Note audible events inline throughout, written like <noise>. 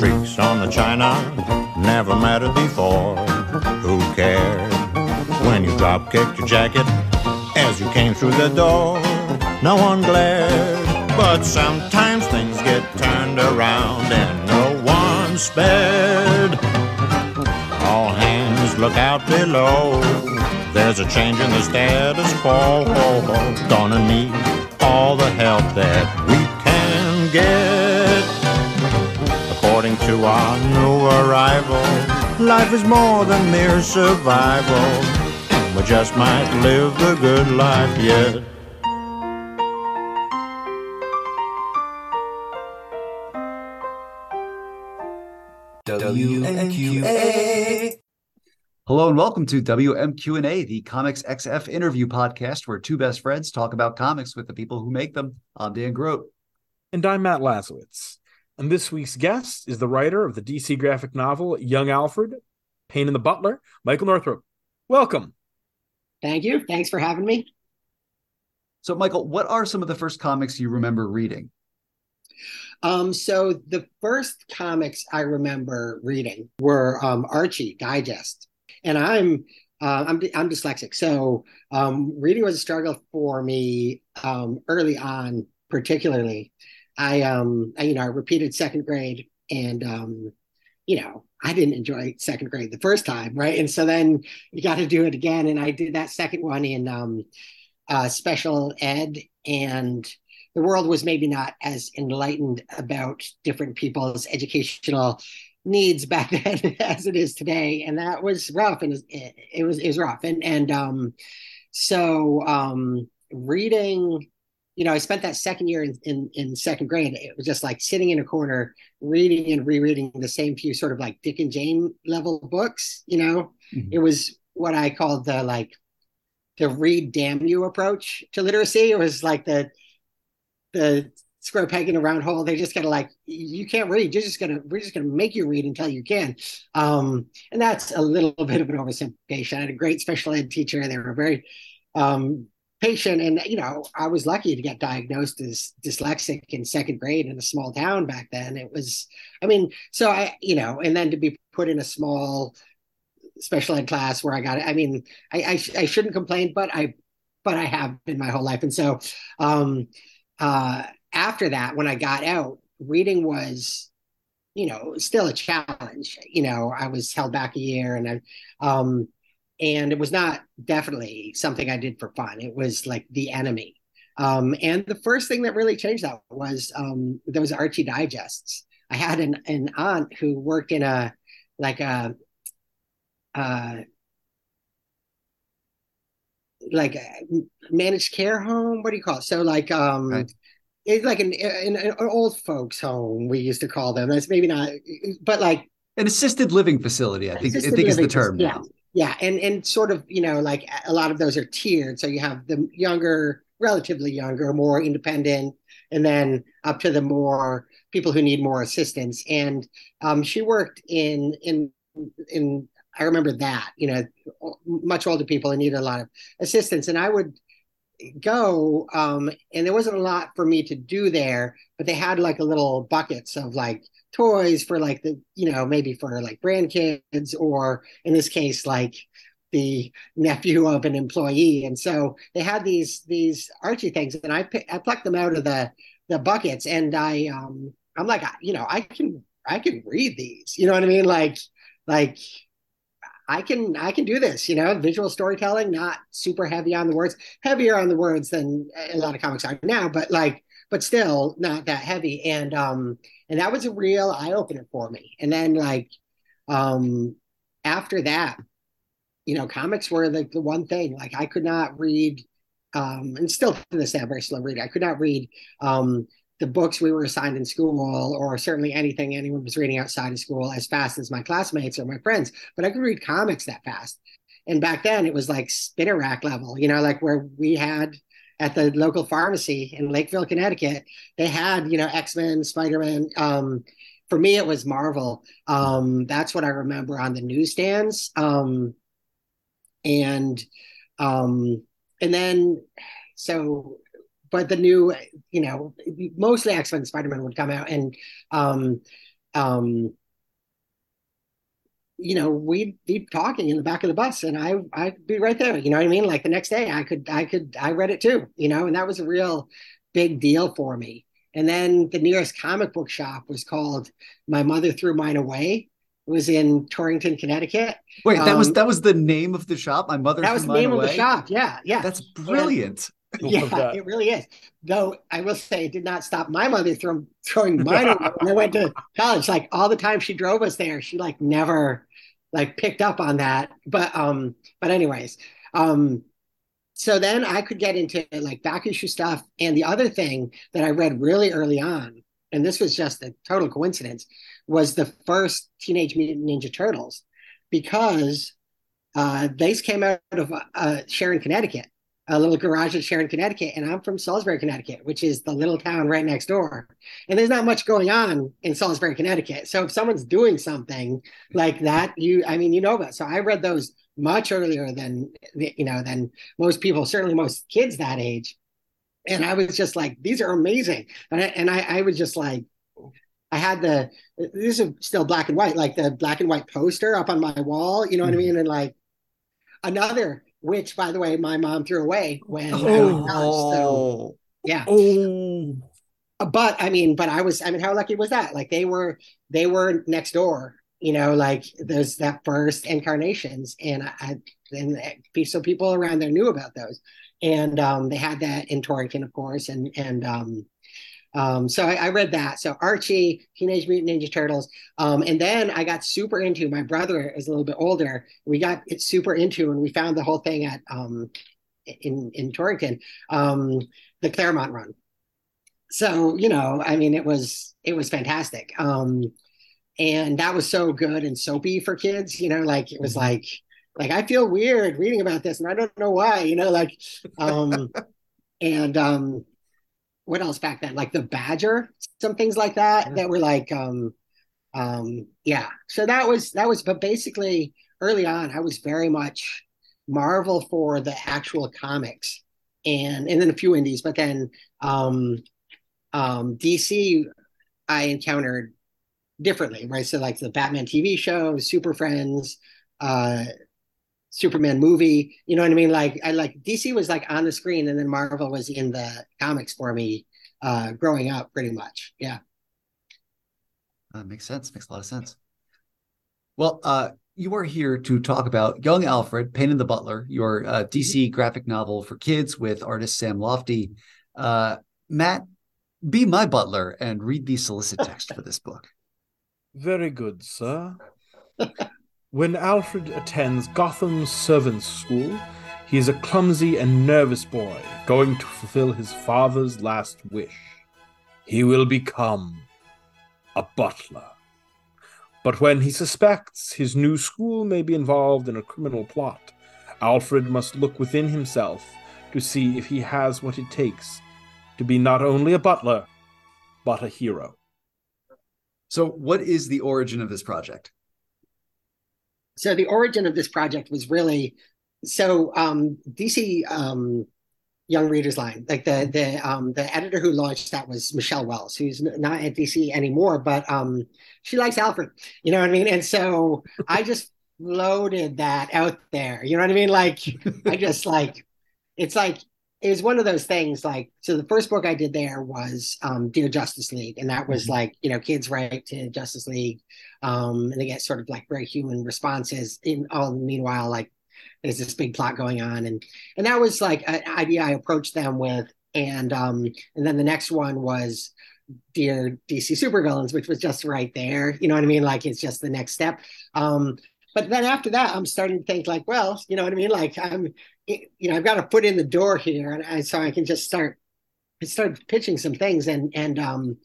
streaks on the china never mattered before. Who cared when you drop kicked your jacket as you came through the door? No one glared, but sometimes things get turned around and no one spared. All hands look out below. There's a change in the status quo. Gonna need all the help that we can get. According to our new arrival, life is more than mere survival. We just might live the good life yet. WMQA. Hello and welcome to WMQ&A, the Comics XF interview podcast where two best friends talk about comics with the people who make them. I'm Dan Grote. And I'm Matt Lazorwitz. And this week's guest is the writer of the DC graphic novel Young Alfred, Pain in the Butler, Michael Northrop. Welcome. Thank you. Thanks for having me. So, Michael, what are some of the first comics you remember reading? Um, so the first comics I remember reading were um, Archie Digest, and I'm uh, I'm I'm dyslexic, so um, reading was a struggle for me um, early on, particularly. I um I, you know I repeated second grade, and um, you know I didn't enjoy second grade the first time, right? And so then you got to do it again, and I did that second one in um, uh, special ed. And the world was maybe not as enlightened about different people's educational needs back <laughs> then as it is today. And that was rough. And it, it was it was rough. And and um so um reading you know i spent that second year in, in in second grade it was just like sitting in a corner reading and rereading the same few sort of like dick and jane level books you know mm-hmm. it was what i called the like the read damn you approach to literacy it was like the the square peg in a round hole. They're just gonna like you can't read. You're just gonna we're just gonna make you read until you can. Um, and that's a little <laughs> bit of an oversimplification. I had a great special ed teacher. They were very um, patient, and you know I was lucky to get diagnosed as dyslexic in second grade in a small town back then. It was, I mean, so I you know, and then to be put in a small special ed class where I got. I mean, I, I, I shouldn't complain, but I but I have been my whole life, and so. Um, uh, after that, when I got out, reading was, you know, still a challenge. You know, I was held back a year, and I, um, and it was not definitely something I did for fun. It was like the enemy. Um, and the first thing that really changed that was um, those Archie digests. I had an, an aunt who worked in a like a uh, like a managed care home. What do you call it? So like um right. it's like an, an, an old folks home we used to call them. That's maybe not, but like an assisted living facility. I think I think is the term. Yeah, now. Yeah, and and sort of you know like a lot of those are tiered. So you have the younger, relatively younger, more independent, and then up to the more people who need more assistance. And um, she worked in in in I remember that, you know, much older people and needed a lot of assistance. And I would go, um, and there wasn't a lot for me to do there, but they had like a little buckets of like toys for like the, you know, maybe for like grandkids or in this case, like the nephew of an employee. And so they had these, these Archie things and I, I plucked them out of the, the buckets and I, um, I'm like, you know, I can, I can read these, you know what I mean? Like, like I can I can do this, you know, visual storytelling, not super heavy on the words, heavier on the words than a lot of comics are now, but like, but still not that heavy. And um, and that was a real eye opener for me. And then like, um, after that, you know, comics were like the one thing. Like I could not read, um, and still to this day, I'm very slow reading. I could not read um the books we were assigned in school, or certainly anything anyone was reading outside of school, as fast as my classmates or my friends. But I could read comics that fast. And back then, it was like spinner rack level, you know, like where we had at the local pharmacy in Lakeville, Connecticut, they had, you know, X Men, Spider Man. Um, for me, it was Marvel. Um, that's what I remember on the newsstands. Um, and um, and then so but the new, you know, mostly X Men, Spider Man would come out, and um, um, you know, we'd be talking in the back of the bus and I I'd be right there. You know what I mean? Like the next day I could I could I read it too, you know, and that was a real big deal for me. And then the nearest comic book shop was called My Mother Threw Mine Away. It was in Torrington, Connecticut. Wait, that um, was that was the name of the shop. My mother. That was the name away? of the shop. Yeah, yeah. That's brilliant. And, yeah, it really is. Though I will say, it did not stop my mother from throwing <laughs> mine away when I went to college. Like all the time she drove us there, she like never like picked up on that. But um, but anyways, um, so then I could get into like back issue stuff. And the other thing that I read really early on, and this was just a total coincidence, was the first Teenage Mutant Ninja Turtles, because uh, these came out of uh, Sharon, Connecticut, a little garage at Sharon, Connecticut, and I'm from Salisbury, Connecticut, which is the little town right next door. And there's not much going on in Salisbury, Connecticut. So if someone's doing something like that, you, I mean, you know about. So I read those much earlier than you know than most people, certainly most kids that age. And I was just like, these are amazing. And I, and I, I was just like, I had the this is still black and white, like the black and white poster up on my wall. You know what mm-hmm. I mean? And like another which by the way my mom threw away when oh. College, so yeah oh. but i mean but i was i mean how lucky was that like they were they were next door you know like those that first incarnations and i and so people around there knew about those and um they had that in torrington of course and and um um, so I, I, read that. So Archie, Teenage Mutant Ninja Turtles, um, and then I got super into. My brother is a little bit older. We got it super into, and we found the whole thing at um, in in Torrington, um, the Claremont run. So you know, I mean, it was it was fantastic, um, and that was so good and soapy for kids. You know, like it was mm-hmm. like like I feel weird reading about this, and I don't know why. You know, like um, <laughs> and um what else back then? Like the Badger, some things like that yeah. that were like um um yeah. So that was that was but basically early on I was very much Marvel for the actual comics and and then a few indies, but then um um DC I encountered differently, right? So like the Batman TV show, Super Friends, uh Superman movie. You know what I mean? Like I like DC was like on the screen, and then Marvel was in the comics for me uh, growing up, pretty much. Yeah. That makes sense. Makes a lot of sense. Well, uh, you are here to talk about Young Alfred, Pain in the Butler, your uh, DC graphic novel for kids with artist Sam Lotfi. Uh, Matt, be my butler and read the solicit text for this book. <laughs> Very good, sir. <laughs> When Alfred attends Gotham's servants' school, he is a clumsy and nervous boy going to fulfill his father's last wish. He will become a butler. But when he suspects his new school may be involved in a criminal plot, Alfred must look within himself to see if he has what it takes to be not only a butler, but a hero. So, what is the origin of this project? So the origin of this project was really so um, DC um, Young Readers Line, like the the um, the editor who launched that was Michele Wells, who's not at DC anymore, but um, she likes Alfred. You know what I mean? And so I just loaded that out there. You know what I mean? Like I just like it's like it was one of those things like so the first book i did there was um, dear justice league and that was mm-hmm. like you know kids write to justice league um, and they get sort of like very human responses in all meanwhile like there's this big plot going on and and that was like an idea i approached them with and um and then the next one was dear dc supervillains which was just right there you know what i mean? Like it's just the next step. Um but then after that i'm starting to think like well you know what i mean? Like i'm you know, I've got to put in the door here, and I, so I can just start I start pitching some things. And and um,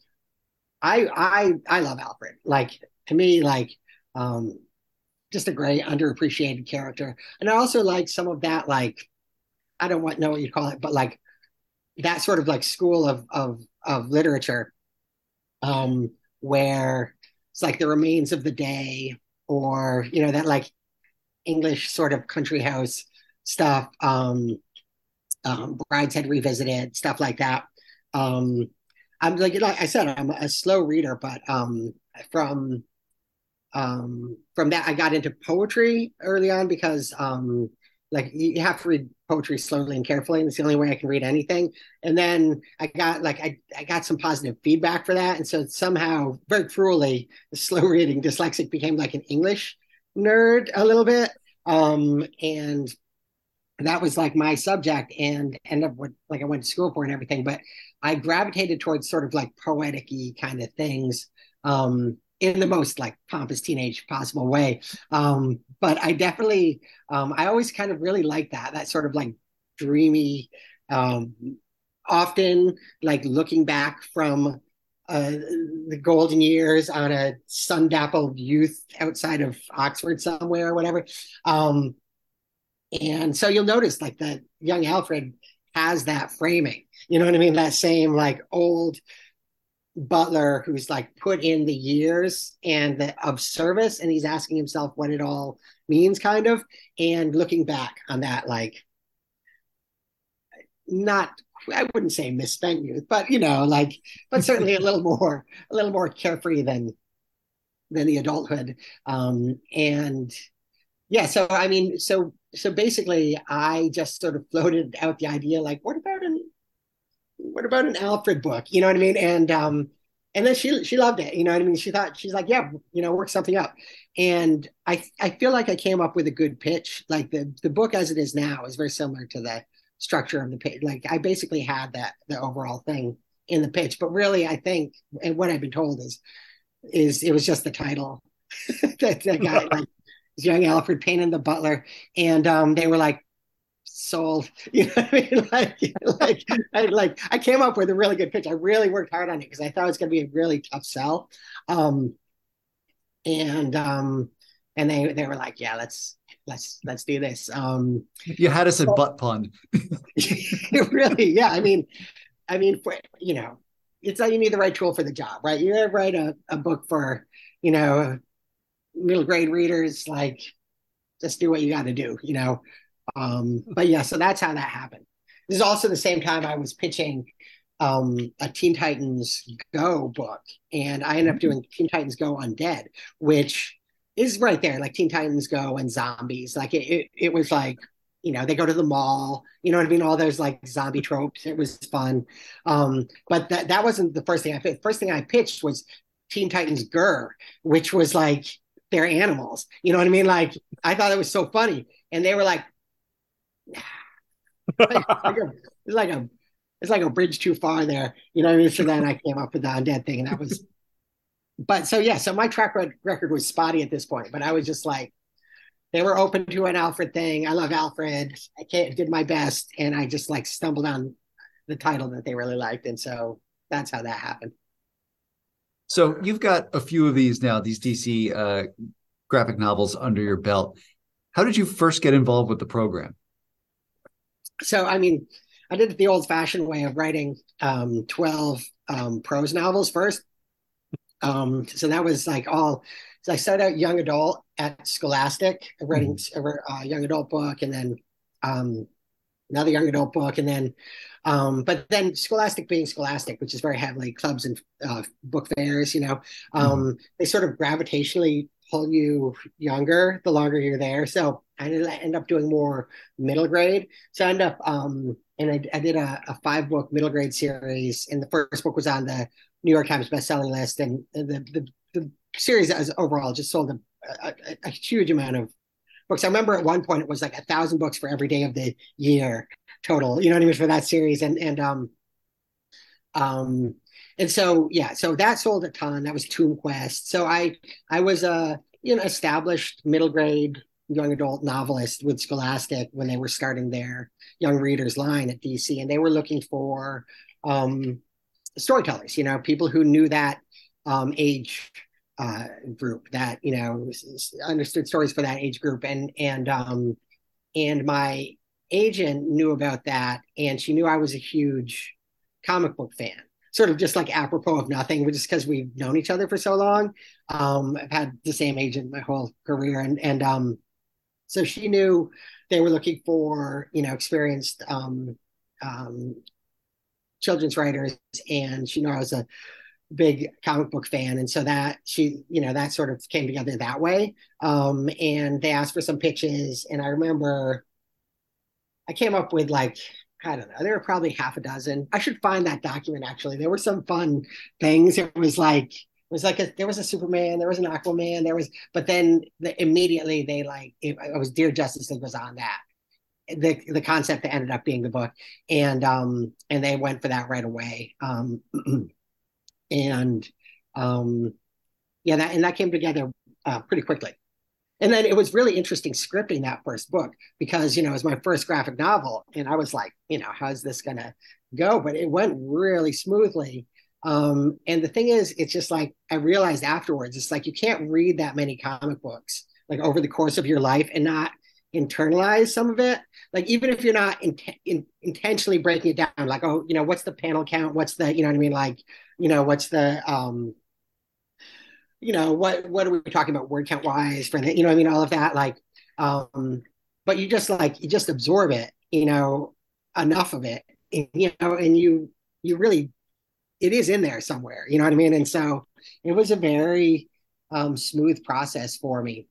I I I love Alfred. Like to me, like um, just a great underappreciated character. And I also like some of that, like I don't want know what you call it, but like that sort of like school of of of literature, um, where it's like the remains of the day, or you know that like English sort of country house stuff. Um, um, Brideshead Revisited, stuff like that. Um, I'm like like I said, I'm a slow reader, but um, from um, from that I got into poetry early on because um, like you have to read poetry slowly and carefully and it's the only way i can read anything and then i got like i, I got some positive feedback for that and so somehow very cruelly slow reading dyslexic became like an english nerd a little bit um and that was like my subject and end up with like i went to school for and everything but i gravitated towards sort of like poetic kind of things um in the most like pompous teenage possible way. Um, but I definitely, um, I always kind of really like that, that sort of like dreamy, um, often like looking back from uh, the golden years on a sun dappled youth outside of Oxford somewhere or whatever. Um, and so you'll notice like that young Alfred has that framing, you know what I mean? That same like old, butler who's like put in the years and the, of service and he's asking himself what it all means kind of and looking back on that like not i wouldn't say misspent youth but you know like but certainly a <laughs> little more a little more carefree than than the adulthood um and yeah so i mean so so basically i just sort of floated out the idea like what about an what about an Alfred book? You know what I mean? And um, and then she she loved it. You know what I mean? She thought she's like, yeah, you know, work something up. And I I feel like I came up with a good pitch. Like the the book as it is now is very similar to the structure of the page. Like I basically had that the overall thing in the pitch, but really I think and what I've been told is is it was just the title <laughs> that, that guy <laughs> like young Alfred Pain in the Butler, and um, they were like, sold. <laughs> You know what I mean? Like, like, I, like I came up with a really good pitch. I really worked hard on it because I thought it was going to be a really tough sell. Um, and um, and they they were like, yeah, let's let's let's do this. Um, you had us a butt pun. <laughs> really, yeah. I mean, I mean, for, you know, it's like you need the right tool for the job, right? You write a, a book for, you know, middle grade readers, like just do what you got to do, you know. Um, but yeah, so that's how that happened. This is also the same time I was pitching um, a Teen Titans Go book, and I ended up doing Teen Titans Go Undead, which is right there, like Teen Titans Go and zombies. Like it, it, it was like you know they go to the mall you know what i mean all those like zombie tropes it was fun um but that that wasn't the first thing i pitched first thing i pitched was teen titans gur which was like they're animals you know what i mean like i thought it was so funny and they were like it's, like a, it's like a it's like a bridge too far there. You know what I mean? So then I came up with the undead thing, and that was. But so yeah, so my track record was spotty at this point, but I was just like, they were open to an Alfred thing. I love Alfred. I can't, did my best, and I just like stumbled on the title that they really liked, and so that's how that happened. So you've got a few of these now, these DC uh, graphic novels under your belt. How did you first get involved with the program? so I mean, I did it the old-fashioned way of writing um, twelve um, prose novels first. Um, so that was like all. So I started out young adult at Scholastic, writing mm-hmm. a, a young adult book, and then um, another young adult book, and then, um, but then Scholastic being Scholastic, which is very heavily clubs and uh, book fairs, you know, um, mm-hmm. they sort of gravitationally pull you younger the longer you're there. So I end up doing more middle grade. So I end up, um, and I, I did a, a, five book middle grade series, and the first book was on the New York Times bestselling list, and the the, the series as overall just sold a, a, a, huge amount of books. I remember at one point it was like a thousand books for every day of the year total. You know what I mean for that series, and and um um and so yeah, so that sold a ton. That was Tomb Quest. So I I was a you know established middle grade young adult novelist with Scholastic when they were starting their young readers line at DC, and they were looking for um, storytellers. You know, people who knew that um, age uh, group, that you know understood stories for that age group, and and um, and my agent knew about that, and she knew I was a huge comic book fan sort of just like apropos of nothing, just because we've known each other for so long. Um, I've had the same agent my whole career, and and um, so she knew they were looking for you know experienced um, um, children's writers, and she knew I was a big comic book fan, and so that she, you know, that sort of came together that way. Um, and they asked for some pitches, and I remember I came up with like I don't know, there were probably half a dozen. I should find that document actually. There were some fun things. It was like it was like a, there was a Superman, there was an Aquaman, there was, but then the, immediately they like it, it was Dear Justice League was on that. The the concept that ended up being the book, and um and they went for that right away. Um, <clears throat> and um yeah, that and that came together uh, pretty quickly. And then it was really interesting scripting that first book because you know it was my first graphic novel, and I was like, you know, how's this gonna go? But it went really smoothly um, and the thing is, it's just like I realized afterwards, it's like you can't read that many comic books like over the course of your life and not internalize some of it. Like even if you're not in, in, intentionally breaking it down, like oh, you know, what's the panel count? What's the, you know what I mean? Like, you know, what's the, um, you know, what what are we talking about word count wise for the, you know, I mean, all of that, like, um, but you just like you just absorb it, you know, enough of it, and, you know, and you you really it is in there somewhere. You know what I mean? And so it was a very um, smooth process for me,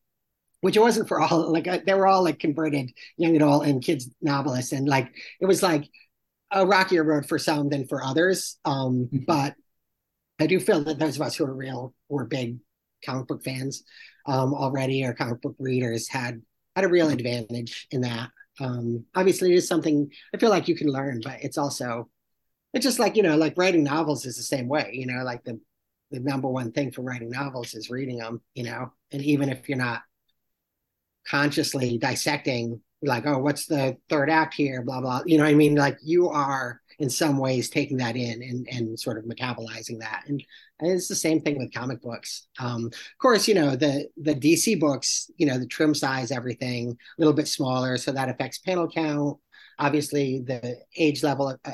which it wasn't for all. Like uh, they were all like converted young adult and kids novelists, and like it was like a rockier road for some than for others. Um, mm-hmm. But I do feel that those of us who are real, were big comic book fans um, already, or comic book readers, had had a real advantage in that. Um, obviously, it is something I feel like you can learn, but it's also it's just like you know like writing novels is the same way you know like the the number one thing for writing novels is reading them you know and even if you're not consciously dissecting like oh what's the third act here blah blah you know i mean like you are in some ways taking that in and and sort of metabolizing that. And, and it's the same thing with comic books. Um, of course you know the the dc books you know the trim size everything a little bit smaller so that affects panel count. Obviously the age level uh,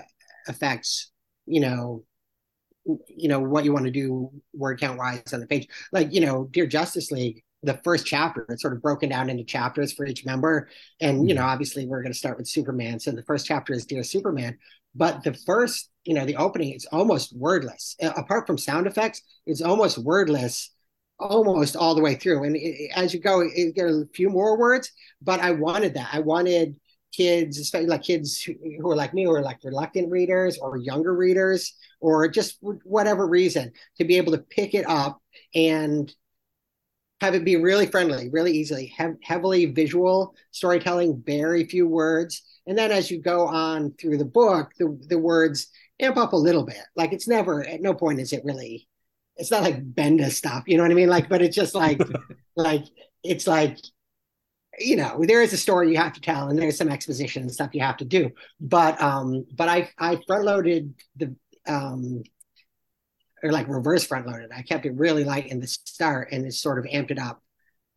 affects you know you know what you want to do word count wise on the page. Like you know dear justice league the first chapter it's sort of broken down into chapters for each member. And you know mm-hmm. obviously we're going to start with superman. So the first chapter is dear superman but the first you know the opening is almost wordless. Apart from sound effects it's almost wordless almost all the way through. And it, as you go you get a few more words but i wanted that. I wanted kids, especially like kids who, who are like me, who are like reluctant readers or younger readers, or just whatever reason, to be able to pick it up and have it be really friendly, really easily, have heavily visual storytelling, very few words. And then as you go on through the book, the, the words amp up a little bit. Like it's never, at no point is it really, it's not like Bendis stuff, you know what I mean? Like, but it's just like, <laughs> like, it's like you know there is a story you have to tell and there's some exposition and stuff you have to do but um but i i front loaded the um or like reverse front loaded i kept it really light in the start and it sort of amped it up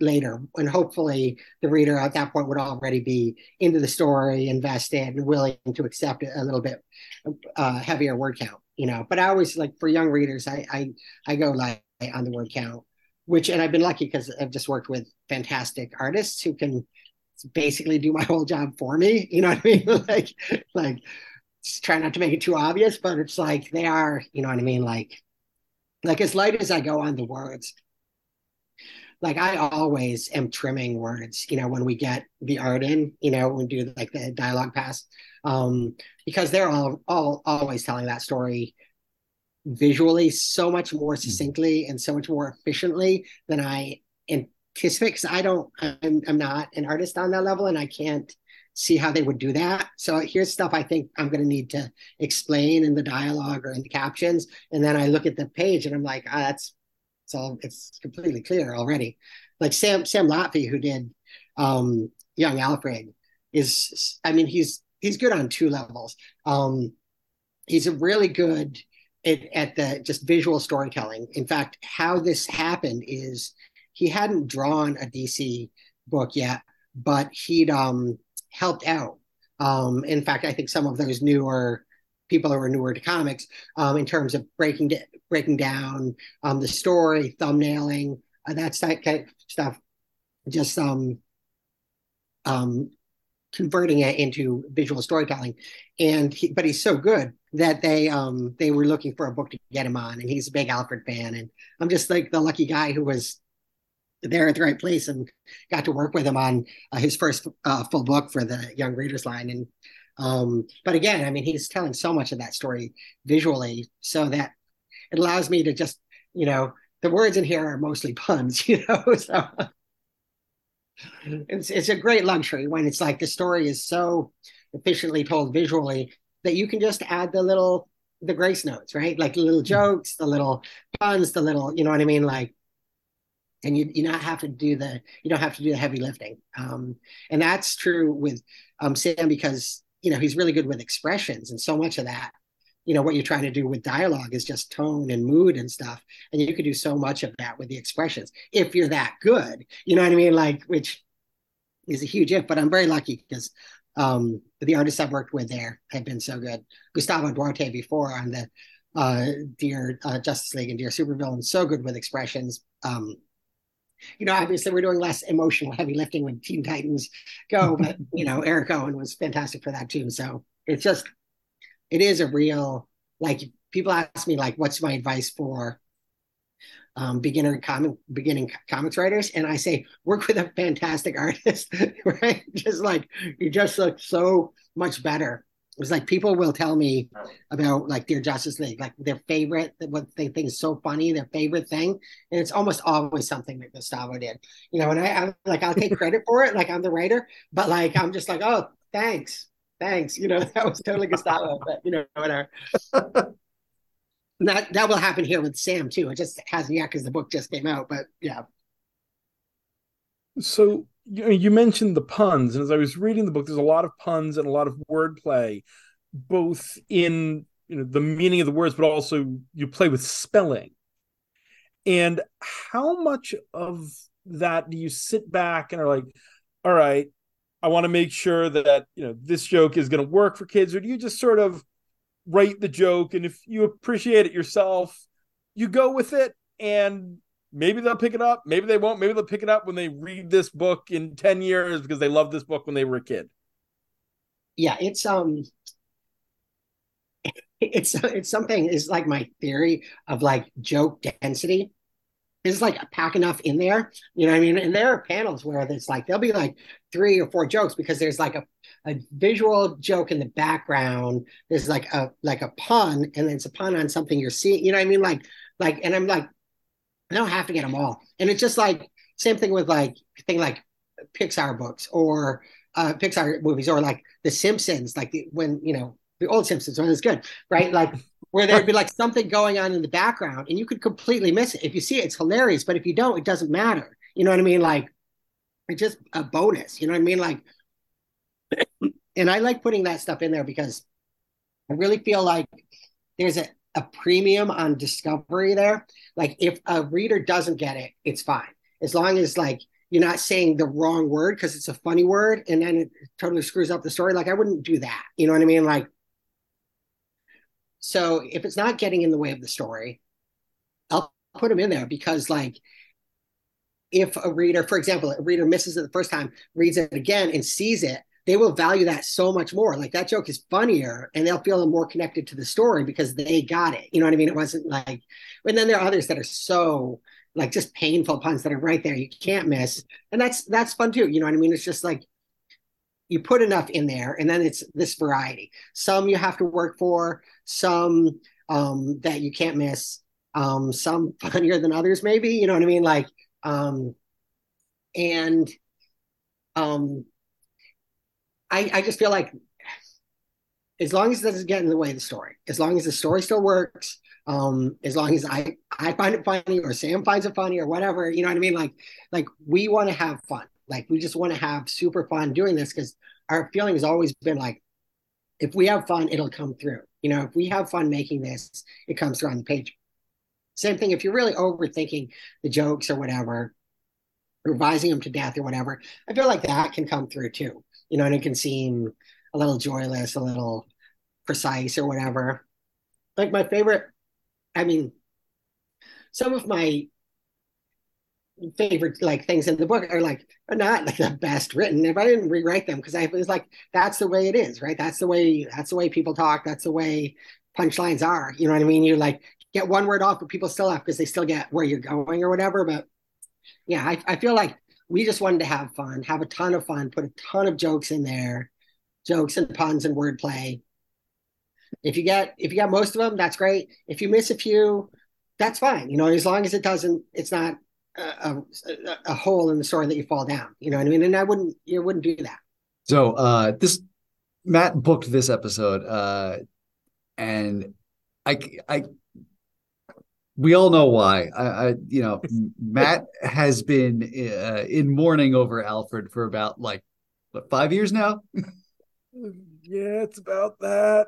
later and hopefully the reader at that point would already be into the story invested and willing to accept a little bit uh, heavier word count you know but i always like for young readers i i, I go light on the word count which and I've been lucky because I've just worked with fantastic artists who can basically do my <laughs> whole job for me. You know what I mean? <laughs> like like try not to make it too obvious, but it's like they are, you know what I mean? Like like as light as I go on the words, like I always am trimming words, you know, when we get the art in, you know, when we do like the dialogue pass. Um, because they're all all always telling that story visually so much more hmm. succinctly and so much more efficiently than I anticipate. Because I don't, I'm, I'm not an artist on that level, and I can't see how they would do that. So here's stuff I think I'm going to need to explain in the dialogue or in the captions, and then I look at the page and I'm like, ah, that's it's all it's completely clear already. Like Sam Sam Lotfi, who did um, Young Alfred, is I mean he's he's good on two levels. Um, he's a really good it, at the just visual storytelling. In fact, how this happened is he hadn't drawn a DC book yet, but he'd um, helped out. Um, in fact, I think some of those newer people who are newer to comics um, in terms of breaking breaking down um, the story, thumbnailing, uh, that kind of stuff. Just um, um, converting it into visual storytelling. And he, but he's so good that they um they were looking for a book to get him on, and he's a big Alfred fan. And I'm just like the lucky guy who was there at the right place and got to work with him on uh, his first uh, full book for the Young Readers line. And um, but again, I mean, he's telling so much of that story visually, so that it allows me to just you know the words in here are mostly puns, <laughs> you know. So it's it's a great luxury when it's like the story is so efficiently told visually that you can just add the little the grace notes, right? Like the little hmm. jokes, the little puns, the little, you know what I mean? Like, and you you not have to do the you don't have to do the heavy lifting. Um, and that's true with um, Sam because you know he's really good with expressions, and so much of that, you know, what you're trying to do with dialogue is just tone and mood and stuff, and you could do so much of that with the expressions if you're that good. You know what I mean? Like, which is a huge if, but I'm very lucky because um, the artists I've worked with there have been so good. Gustavo Duarte before on the uh, Dear uh, Justice League and Dear Supervillain, so good with expressions. Um, you know, obviously we're doing less emotional heavy lifting when Teen Titans go, <laughs> but you know, Eric Owen was fantastic for that too. So it's just, it is a real like people ask me like, what's my advice for um, beginner comic beginning comics writers, and I say work with a fantastic <laughs> artist, <laughs> right? Just like you just look so much better. It's like people will tell me about like Dear Justice League, like their favorite, what they think is so funny, their favorite thing, and it's almost always something that Gustavo did, you know. And I, I'm like, I'll take credit for it, like I'm the writer, but like I'm just like, oh, thanks, thanks, you know, <laughs> that was totally Gustavo, but you know, whatever that that will happen here with Sam too. It just hasn't yet because the book just came out. But yeah. So you, mentioned the puns, and as I was reading the book, there's a lot of puns and a lot of wordplay, both in you know the meaning of the words, but also you play with spelling. And how much of that do you sit back and are like, all right, I want to make sure that you know this joke is going to work for kids, or do you just sort of write the joke and if you appreciate it yourself you go with it and maybe they'll pick it up maybe they won't maybe they'll pick it up when they read this book in 10 years because they loved this book when they were a kid yeah it's um it's it's something is like my theory of like joke density is like a pack enough in there. You know what I mean? And there are panels where it's like there'll be like three or four jokes because there's like a, a visual joke in the background. There's like a like a pun, and it's a pun on something you're seeing. You know what I mean? Like like, and I'm like, I don't have to get them all. And it's just like same thing with like thing like Pixar books or uh Pixar movies or like The Simpsons, like the, when you know the old Simpsons when it's good, right? Like where there'd be like something going on in the background and you could completely miss it. If you see it, it's hilarious, but if you don't, it doesn't matter. You know what I mean? Like it's just a bonus. You know what I mean? Like, <coughs> and I like putting that stuff in there because I really feel like there's a, a premium on discovery there. Like if a reader doesn't get it, it's fine. As long as like you're not saying the wrong word because it's a funny word and then it totally screws up the story. Like I wouldn't do that. You know what I mean? Like so if it's not getting in the way of the story, I'll put them in there because like if a reader, for example, a reader misses it the first time, reads it again and sees it, they will value that so much more. Like that joke is funnier and they'll feel more connected to the story because they got it. You know what I mean? It wasn't like, and then there are others that are so like just painful puns that are right there. You can't miss. And that's, that's fun too. You know what I mean? It's just like, you put enough in there and then it's this variety some you have to work for some um, that you can't miss um, some <laughs> funnier than others maybe you know what i mean like um, and um, I, I just feel like as long as it doesn't get in the way of the story as long as the story still works um, as long as I I find it funny or Sam finds it funny or whatever, you know what I mean? Like like we want to have fun. Like we just want to have super fun doing this because our feeling has always been like, if we have fun, it'll come through. You know, if we have fun making this, it comes through on the page. Same thing if you're really overthinking the jokes or whatever, revising them to death or whatever, I feel like that can come through too. You know, and it can seem a little joyless, a little precise or whatever. Like my favorite, I mean, some of my favorite like things in the book are like are not like the best written. If i didn't rewrite them because i was like that's the way it is right? That's the way that's the way people talk. That's the way punchlines are. You know what i mean? You like get one word off but people still have because they still get where you're going or whatever but yeah I, I feel like we just wanted to have fun have a ton of fun put a ton of jokes in there jokes and puns and wordplay if you get if you get most of them that's great if you miss a few that's fine you know as long as it doesn't it's not a, a, hole in the story that you fall down. You know what I mean? And I wouldn't you wouldn't do that. So uh this Matt booked this episode uh and I I we all know why. I, I you know <laughs> Matt has been uh, in mourning over Alfred for about like what five years now. <laughs> yeah, it's about that.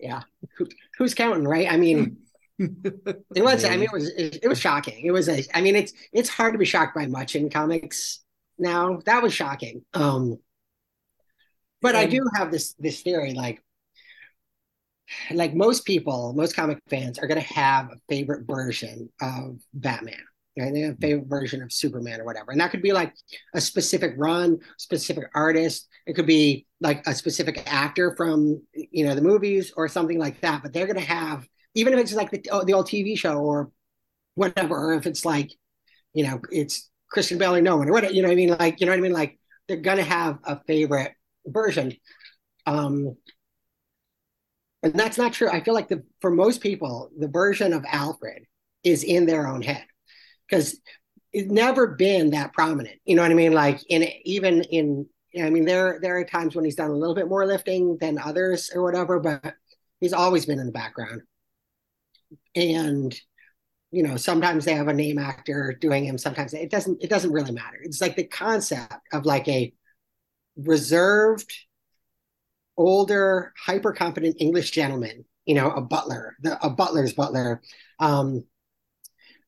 yeah, Who, who's counting, right? I mean, <laughs> it was. I mean, it was. It, it was shocking. It was. A, I mean, it's it's hard to be shocked by much in comics now. That was shocking. Um, but I do have this this theory, like like most people, most comic fans are going to have a favorite version of Batman. Right? They have a favorite version of Superman or whatever, and that could be like a specific run, specific artist. It could be like a specific actor from you know the movies or something like that. But they're going to have even if it's like the, the old TV show or whatever, or if it's like, you know, it's Christian Bale or no one or whatever, you know what I mean? Like, you know what I mean? Like they're gonna have a favorite version. Um, and that's not true. I feel like the for most people, the version of Alfred is in their own head because it's never been that prominent. You know what I mean? Like in even in I mean there there are times when he's done a little bit more lifting than others or whatever, but he's always been in the background and you know sometimes they have a name actor doing him sometimes it doesn't it doesn't really matter it's like the concept of like a reserved older hyper competent english gentleman you know a butler the, a butler's butler um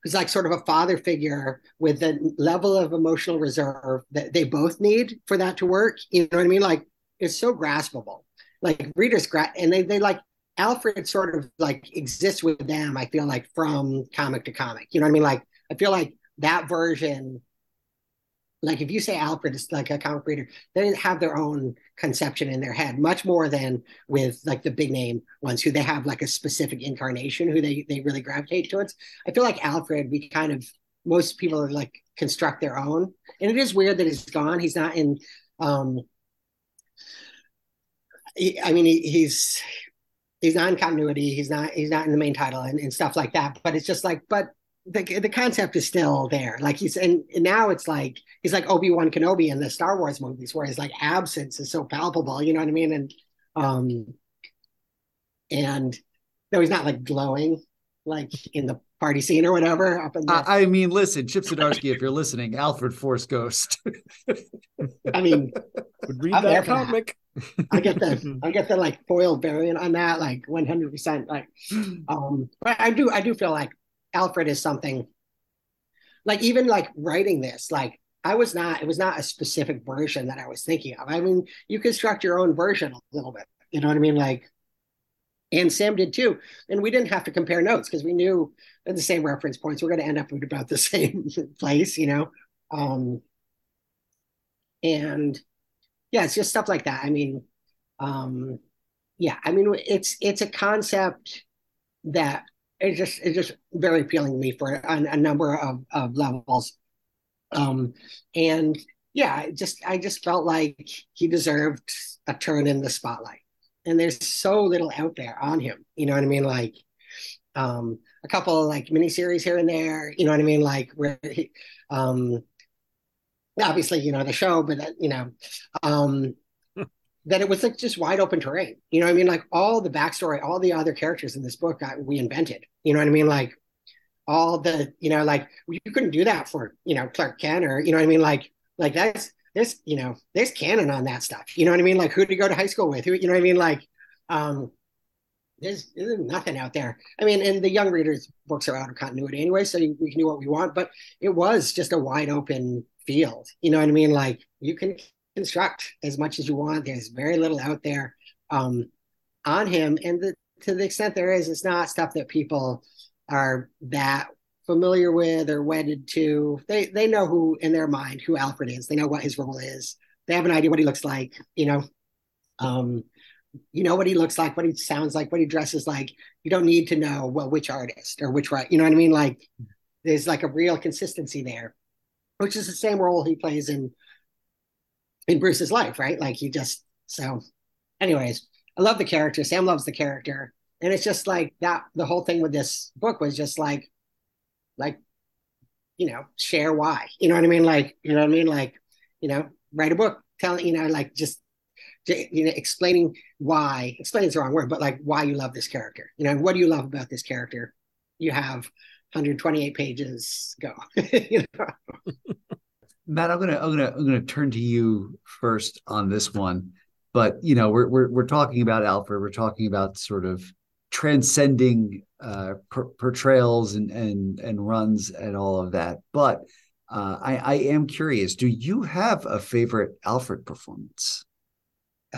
who's like sort of a father figure with the level of emotional reserve that they both need for that to work you know what i mean like it's so graspable like readers gra- and they they like Alfred sort of like exists with them, I feel like from comic to comic. You know what I mean? Like I feel like that version, like if you say Alfred is like a comic reader, they have their own conception in their head, much more than with like the big name ones who they have like a specific incarnation who they they really gravitate towards. I feel like Alfred, we kind of most people are like construct their own. And it is weird that he's gone. He's not in um I mean, he, he's he's not in continuity. He's not he's not in the main title and, and stuff like that. But it's just like, but the the concept is still there. Like he's and, and now it's like he's like Obi Wan Kenobi in the Star Wars movies, where his like absence is so palpable. You know what I mean? And um, and though he's not like glowing like in the party scene or whatever. Up in the... I, I mean, listen, Chip Zdarsky, if you're listening, Alfred Force Ghost. I mean, <laughs> would read I'm that comic. I get the <laughs> I get the like foil variant on that, like 100. percent Like, um, but I do I do feel like Alfred is something. Like even like writing this, like I was not it was not a specific version that I was thinking of. I mean, you construct your own version a little bit. You know what I mean? Like, and Sam did too. And we didn't have to compare notes because we knew at the same reference points we're going to end up at about the <laughs> same place. You know, um, and yeah, it's just stuff like that. I mean, um, yeah, I mean, it's it's a concept that it's just it's just very appealing to me for a, a number of, of levels. Um, and yeah, just I just felt like he deserved a turn in the spotlight. And there's so little out there on him. You know what I mean? Like um, a couple of like miniseries here and there. You know what I mean? Like where he, um, obviously, you know, the show, but you know, um, that it was like just wide open terrain. You know I mean? Like all the backstory, all the other characters in this book we invented. You know what I mean? Like all the, you know, like you couldn't do that for, you know, Clark Kent or, you know what I mean? Like, like that's, there's, you know, there's canon on that stuff. You know what I mean? Like who he go to high school with? Who, you know what I mean? Like, um, there's, there's nothing out there. I mean, and the young readers' books are out of continuity anyway, so we can do what we want. But it was just a wide open field. You know what I mean? Like you can construct as much as you want. There's very little out there um, on him, and the, to the extent there is, it's not stuff that people are that familiar with or wedded to. They they know who in their mind who Alfred is. They know what his role is. They have an idea what he looks like. You know, um, you know what he looks like, what he sounds like, what he dresses like. You don't need to know well which artist or which right. You know what I mean? Like there's like a real consistency there, which is the same role he plays in in Bruce's life, right? Like he just so. Anyways, I love the character. Sam loves the character, and it's just like that. The whole thing with this book was just like, like, you know, share why. You know what I mean? Like, you know what I mean? Like, you know, write a book, tell you know, like just you know, explaining why. Explain is the wrong word, but like why you love this character. You know, what do you love about this character? You have 128 pages. Go. <laughs> you know? Matt, I'm gonna I'm gonna I'm gonna turn to you first on this one. But you know, we're we're we're talking about Alfred. We're talking about sort of transcending uh, per- portrayals and and and runs and all of that. But uh, I I am curious. Do you have a favorite Alfred performance?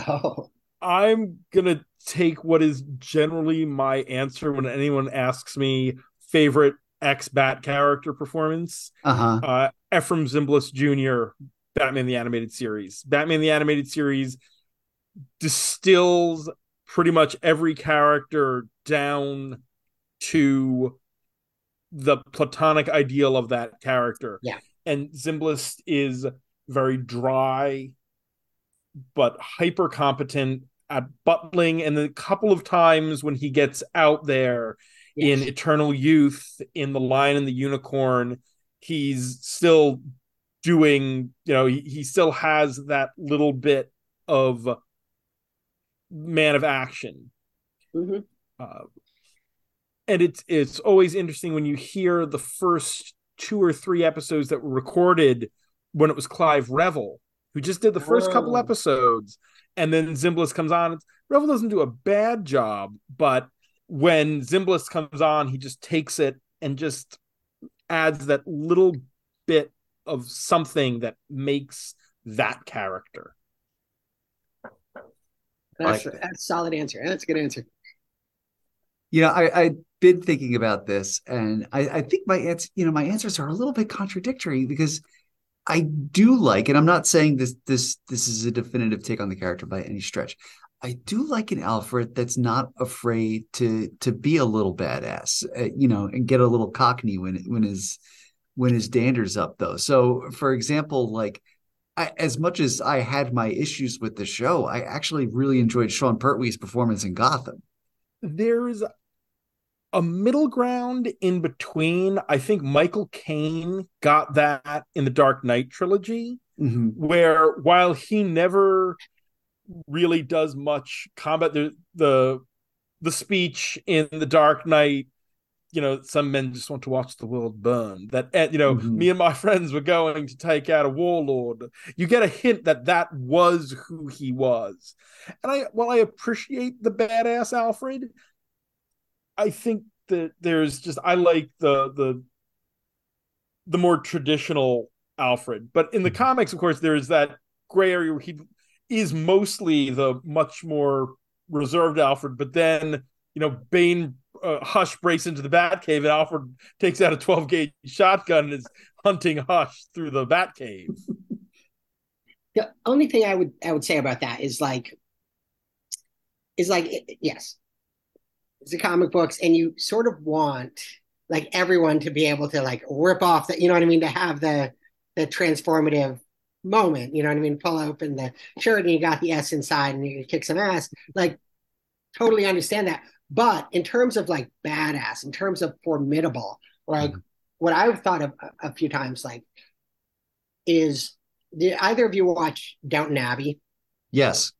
Oh, I'm gonna take what is generally my answer when anyone asks me favorite ex Bat character performance. Uh-huh. Uh Efrem Zimbalist Jr. Batman the Animated Series. Batman the Animated Series distills pretty much every character down to the platonic ideal of that character. Yeah. And Zimbalist is very dry but hyper competent at butling and a couple of times when he gets out there yes. in eternal youth in the lion and the unicorn he's still doing you know he, he still has that little bit of man of action Mhm. uh, and it's it's always interesting when you hear the first two or three episodes that were recorded when it was Clive Revill who just did the first couple Oh. episodes and then Zimbalist comes on Revill doesn't do a bad job but when Zimbalist comes on he just takes it and just adds that little bit of something that makes that character that's like that's a solid answer. That's a good answer. You know, I, I've been thinking about this, and I, I think my answer, you know, my answers are a little bit contradictory because I do like, and I'm not saying this this this is a definitive take on the character by any stretch. I do like an Alfred that's not afraid to to be a little badass, uh, you know, and get a little cockney when when his when his dander's up, though. So, for example, like I, as much as I had my issues with the show, I actually really enjoyed Sean Pertwee's performance in Gotham. there's a middle ground in between. I think Michael Caine got that in the Dark Knight trilogy, Mhm. where while he never really does much combat, the the the speech in the Dark Knight, you know, some men just want to watch the world burn. That you know, Mhm. me and my friends were going to take out a warlord. You get a hint that that was who he was, and I while I appreciate the badass Alfred, I think that there's just I like the the the more traditional Alfred, but in the comics, of course, there's that gray area where he is mostly the much more reserved Alfred, but then you know Bane uh, Hush breaks into the Batcave and Alfred takes out a 12 gauge shotgun and is hunting Hush through the Batcave. The only thing I would I would say about that is like is like it- yes, it's the comic books, and you sort of want like everyone to be able to like rip off that, you know what I mean, to have the the transformative moment, you know what I mean, pull open the shirt and you got the S inside and you kick some ass, like totally understand that. But in terms of like badass, in terms of formidable, like mm-hmm. what I've thought of a, a few times, like is did either of you watch Downton Abbey? Yes,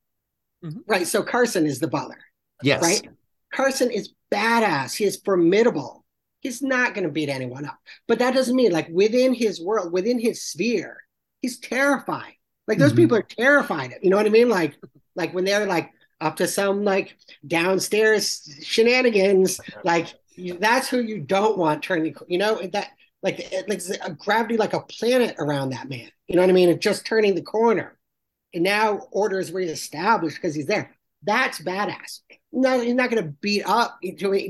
mm-hmm. Right. So Carson is the butler, yes, right? Carson is badass. He is formidable. He's not going to beat anyone up. But that doesn't mean like within his world, within his sphere, he's terrifying. Like those Mhm. people are terrified. You know what I mean? Like, like when they're like up to some like downstairs shenanigans, like you, that's who you don't want turning. You know that like it- like a gravity like a planet around that man. You know what I mean? It's just turning the corner, and now order is reestablished because he's there. That's badass. No, he's not going to beat up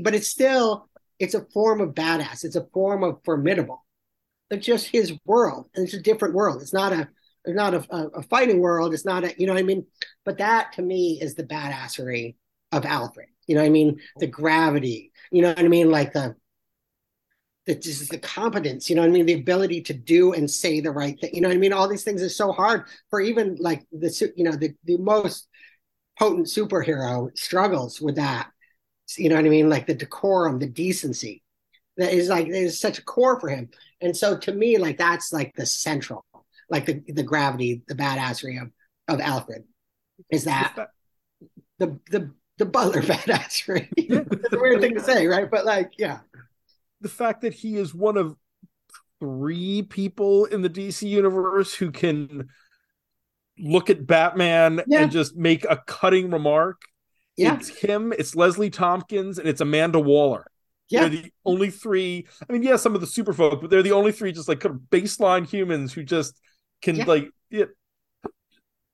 but it's still it's a form of badass. It's a form of formidable. It's just his world, and it's a different world. It's not a not a, a, fighting world. It's not a you know what I mean. But that to me is the badassery of Alfred. You know what I mean? The gravity. You know what I mean? Like the the just the competence. You know what I mean? The ability to do and say the right thing. You know what I mean? All these things are so hard for even like the you know the the most potent superhero struggles with that. You know what I mean? Like the decorum, the decency. That is like is such a core for him. And so to me, like that's like the central, like the the gravity, the badassery of of Alfred is that the the the butler <laughs> badassery. <laughs> it's a weird thing to say, right? But like, yeah. The fact that he is one of three people in the DC universe who can look at Batman yeah. and just make a cutting remark. Yeah. It's him, it's Leslie Tompkins, and it's Amanda Waller. Yeah. They're the only three. I mean, yeah, some of the super folk, but they're the only three just like kind of baseline humans who just can yeah. like yeah,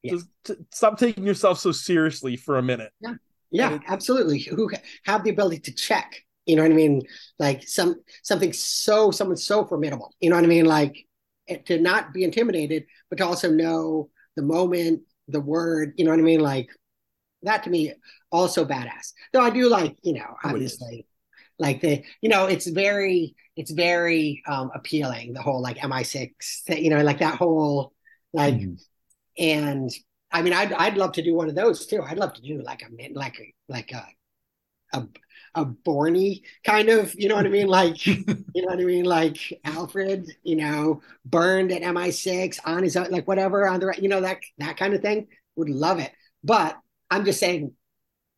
just t- stop taking yourself so seriously for a minute. Yeah. Yeah, absolutely. Who have the ability to check, you know what I mean? Like some something so someone so formidable, you know what I mean? Like eh, to not be intimidated, but to also know the moment, the word, you know what I mean? Like that to me also badass. Though I do like, you know, obviously like the you know it's very it's very um appealing the whole like mi6 that you know like that whole like mm. and i mean i'd i'd love to do one of those too i'd love to do like a like a like a a, a Borny kind of, you know what I mean? Like, <laughs> you know what I mean? Like Alfred, you know, burned at MI6 on his own, like whatever on the right, you know, that that kind of thing. Would love it. But I'm just saying,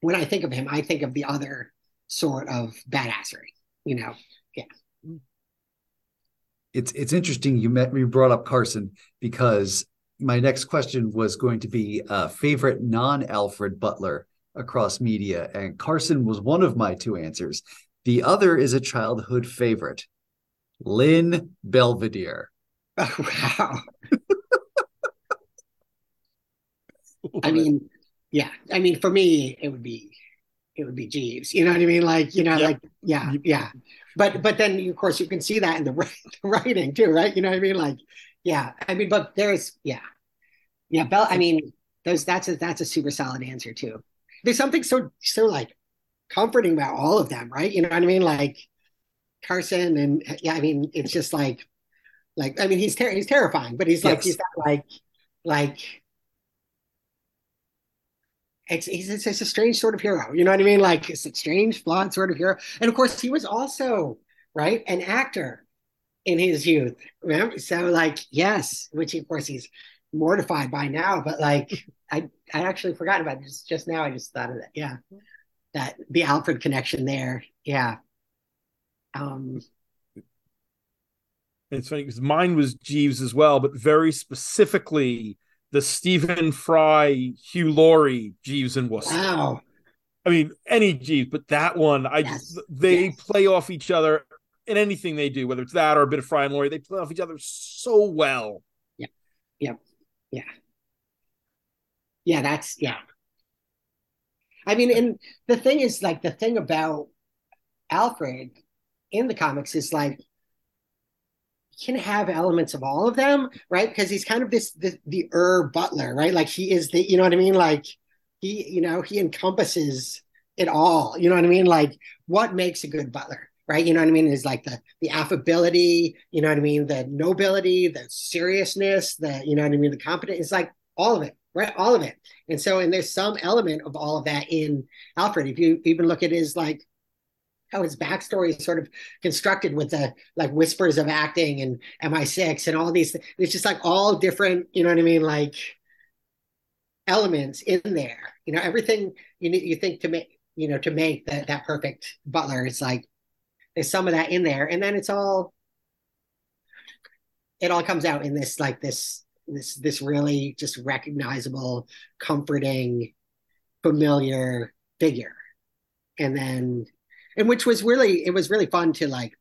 when I think of him, I think of the other sort of badassery, you know. Yeah. It's it's interesting you met you brought up Carson because my next question was going to be uh, favorite non-Alfred Butler across media, and Carson was one of my two answers. The other is a childhood favorite, Lynn Belvedere. <laughs> Oh, wow. <laughs> I mean, yeah. I mean, for me, it would be it would be Jeeves. You know what I mean? Like, you know, yep. like, yeah, yeah. But but then of course you can see that in <laughs> the writing too, right? You know what I mean? Like, yeah. I mean, but there's yeah, yeah. Bell. I mean, there's that's a that's a super solid answer too. There's something so so like comforting about all of them, right? You know what I mean? Like Carson and yeah. I mean, it's just like like I mean, he's ter- he's terrifying, but he's like yes. he's not like like it's, it's, it's a strange sort of hero. You know what I mean? Like it's a strange, flawed sort of hero. And of course, he was also right an actor in his youth. Remember? So like yes, which of course he's mortified by now. But like <laughs> I I actually forgot about it just just now. I just thought of that. Yeah, that the Alfred connection there. Yeah. Um. It's funny because mine was Jeeves as well, but very specifically the Stephen Fry, Hugh Laurie, Jeeves and Wooster. Wow. I mean, any Jeeves, but that one, I yes. they yes. play off each other in anything they do, whether it's that or a bit of Fry and Laurie, they play off each other so well. Yeah. Yeah. Yeah. Yeah, that's yeah. I mean, and the thing is, like, the thing about Alfred in the comics is like can have elements of all of them, right? Because he's kind of this the, the Ur Butler, right? Like he is the, you know what I mean? Like he, you know, he encompasses it all. You know what I mean? Like what makes a good butler, right? You know what I mean? Is like the the affability, you know what I mean? The nobility, the seriousness, the you know what I mean? The competence. It's like all of it, right? All of it. And so, and there's some element of all of that in Alfred. If you even look at his like how his backstory is sort of constructed with the like whispers of acting and MI6 and all these. It's just like all different, you know what I mean, like elements in there. You know, everything you need, you think to make, you know, to make that that perfect butler. It's like there's some of that in there, and then it's all. It all comes out in this like this this this really just recognizable, comforting, familiar figure, and then and which was really it was really fun to like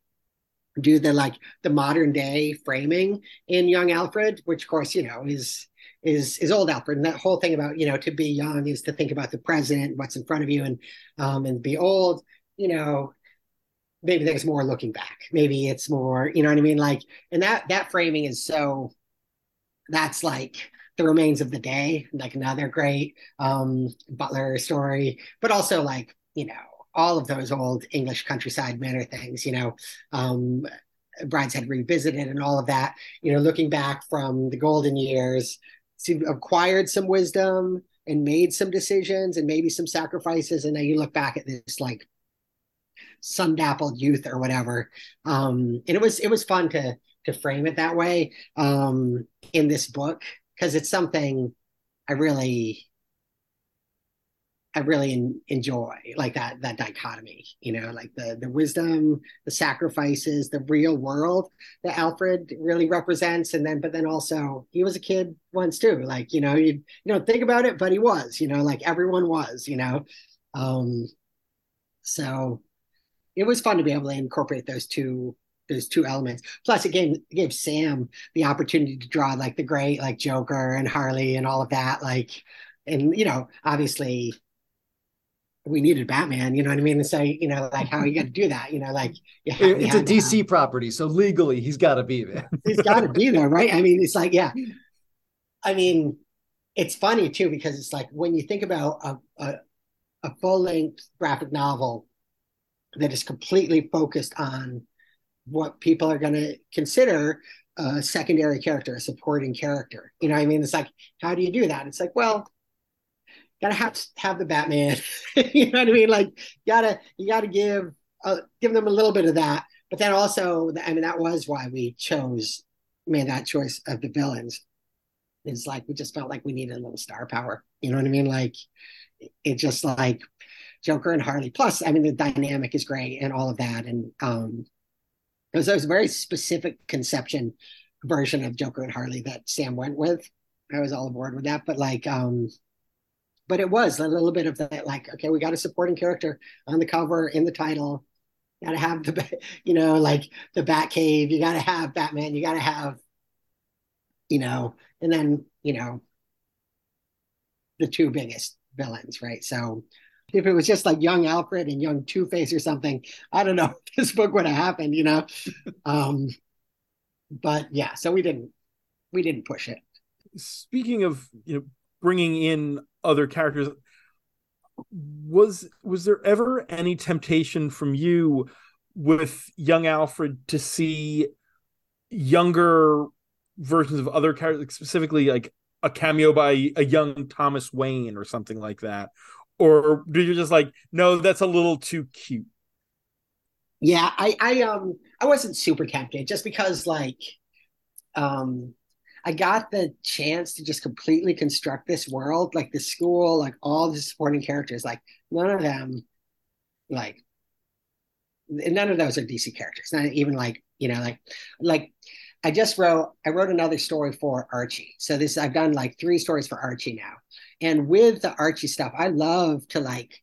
do the like the modern day framing in young alfred which of course you know is is is old alfred and that whole thing about you know to be young is to think about the present what's in front of you and um and be old you know maybe there's more looking back. Maybe it's more, you know what I mean? Like, and that that framing is so that's like the remains of the day, like another great um Butler story, but also like, you know, all of those old English countryside manor things, you know, um Brideshead Revisited and all of that, you know, looking back from the golden years, to acquired some wisdom and made some decisions and maybe some sacrifices. And then you look back at this like sun dappled youth or whatever. Um, and it was it was fun to to frame it that way um, in this book because it's something I really I really in, enjoy like that that dichotomy, you know, like the the wisdom, the sacrifices, the real world that Alfred really represents, and then but then also he was a kid once too, like you know you you don't think about it, but he was, you know, like everyone was, you know, um, so it was fun to be able to incorporate those two those two elements. Plus, it gave gave Sam the opportunity to draw like the great like Joker and Harley and all of that, like and you know obviously we needed Batman, you know what I mean? And so, you know, like how are you going to do that? You know, like yeah, it's a DC have, property, so legally he's got to be there. <laughs> he's got to be there, right? I mean, it's like, yeah. I mean, it's funny too because it's like when you think about a a, a full length graphic novel that is completely focused on what people are going to consider a secondary character, a supporting character. You know, I mean, it's like, how do you do that? It's like, well, gotta have have the Batman. <laughs> you know what I mean? Like gotta you gotta give uh, give them a little bit of that. But then also, I mean, that was why we chose made that choice of the villains. It's like we just felt like we needed a little star power. You know what I mean? Like it just like Joker and Harley. Plus, I mean, the dynamic is great and all of that. And um, it was, it was a very specific conception version of Joker and Harley that Sam went with. I was all aboard with that. But like, um, but it was a little bit of that like okay we got a supporting character on the cover in the title. You gotta have the you know like the bat cave you gotta have batman you gotta have you know and then you know the two biggest villains right? So if it was just like young alfred and young two-face or something i don't know <laughs> this book would have happened you know? Um but yeah so we didn't we didn't push it. Speaking of you know bringing in other characters. Was was there ever any temptation from you with young alfred to see younger versions of other characters specifically like a cameo by a young thomas wayne or something like that? Or do you just like no that's a little too cute? Yeah i i um i wasn't super tempted just because like um I got the chance to just completely construct this world, like the school, like all the supporting characters, like none of them, like none of those are DC characters. Not even like you know, like like I just wrote I wrote another story for Archie. So this I've done like three stories for Archie now, and with the Archie stuff, I love to like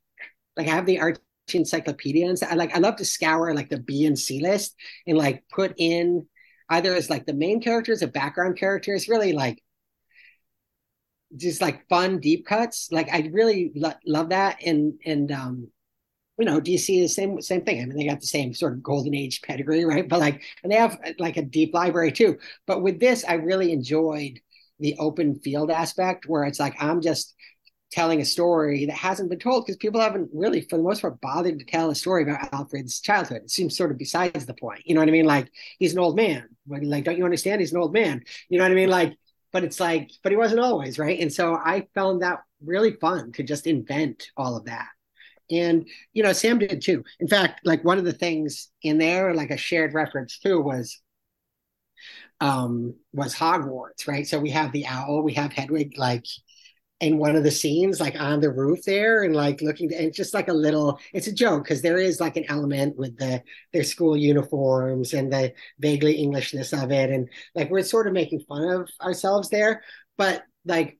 like I have the Archie encyclopedia and I like I love to scour like the B and C list and like put in either as like the main characters or background characters, really like just like fun deep cuts. Like I really lo- love that. And and um, you know, DC is same same thing. I mean, they got the same sort of golden age pedigree, <laughs> right? But like, and they have like a deep library too. But with this, I really enjoyed the open field aspect where it's like I'm just telling a story that hasn't been told because people haven't really, for the most part, bothered to tell a story about Alfred's childhood. It seems sort of besides the point. You know what I mean? Like he's an old man. Like, don't you understand? He's an old man. You know what I mean? Like, but it's like, but he wasn't always right. And so I found that really fun to just invent all of that. And you know, Sam did too. In fact, like one of the things in there, like a shared reference too, was um was Hogwarts, right? So we have the owl, we have Hedwig like in one of the scenes, like on the roof there, and like looking, and just like a little, it's a joke because there is like an element with the their school uniforms and the vaguely Englishness of it, and like we're sort of making fun of ourselves there, but like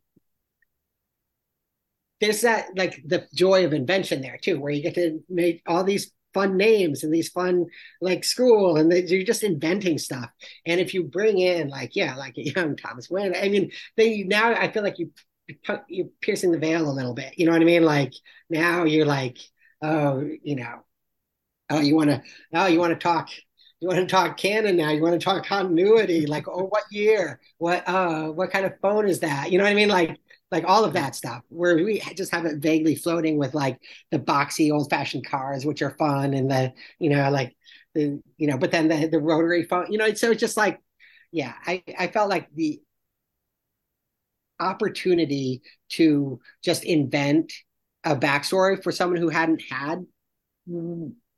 there's that like the joy of invention there too, where you get to make all these fun names and these fun like school and they, you're just inventing stuff. And if you bring in like yeah like <laughs> young thomas wayne i mean they now i feel like you you're piercing the veil a little bit. You know what I mean? Like now you're like, oh, you know, oh, you want to, oh, you want to talk, you want to talk canon now. You want to talk continuity. <laughs> Like, oh, what year? What, uh, what kind of phone is that? You know what I mean? Like, like all of that stuff where we just have it vaguely floating with like the boxy old fashioned cars, which are fun. And the, you know, like the, you know, but then the, the rotary phone, you know, so it's just like, yeah, I, I felt like the opportunity to just invent a backstory for someone who hadn't had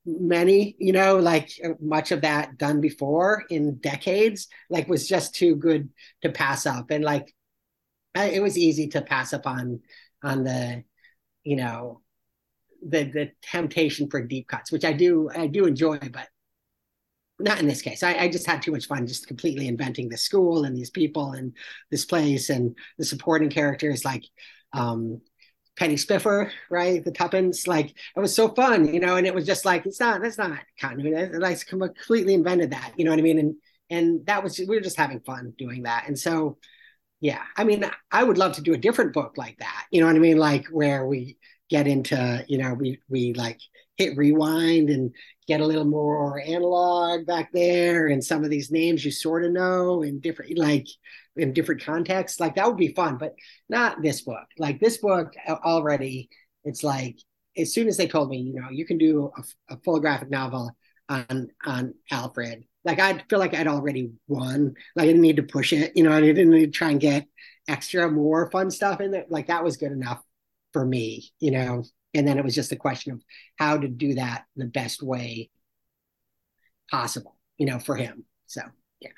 many, you know, like much of that done before in decades, like was just too good to pass up. And like, it was easy to pass up on, on the, you know, the the temptation for deep cuts, which I do I do enjoy, but not in this case. I, I, just had too much fun just completely inventing the school and these people and this place and the supporting characters like um, Penny Spiffer, right? The Tuppence, like it was so fun, you know, and it was just like it's not that's not continuity. I completely invented that, you know what I mean? And and that was we were just having fun doing that. And so yeah, I mean, I would love to do a different book like that, you know what I mean? Like where we get into, you know, we we like hit rewind and get a little more analog back there and some of these names you sort of know in different like in different contexts like that would be fun but not this book. Like this book already it's like as soon as they told me you know you can do a, a full graphic novel on on alfred like i feel like i'd already won. Like i didn't need to push it you know i didn't need to try and get extra more fun stuff in there. Like that was good enough for me you know and then it was just a question of how to do that the best way possible you know for him. So yeah.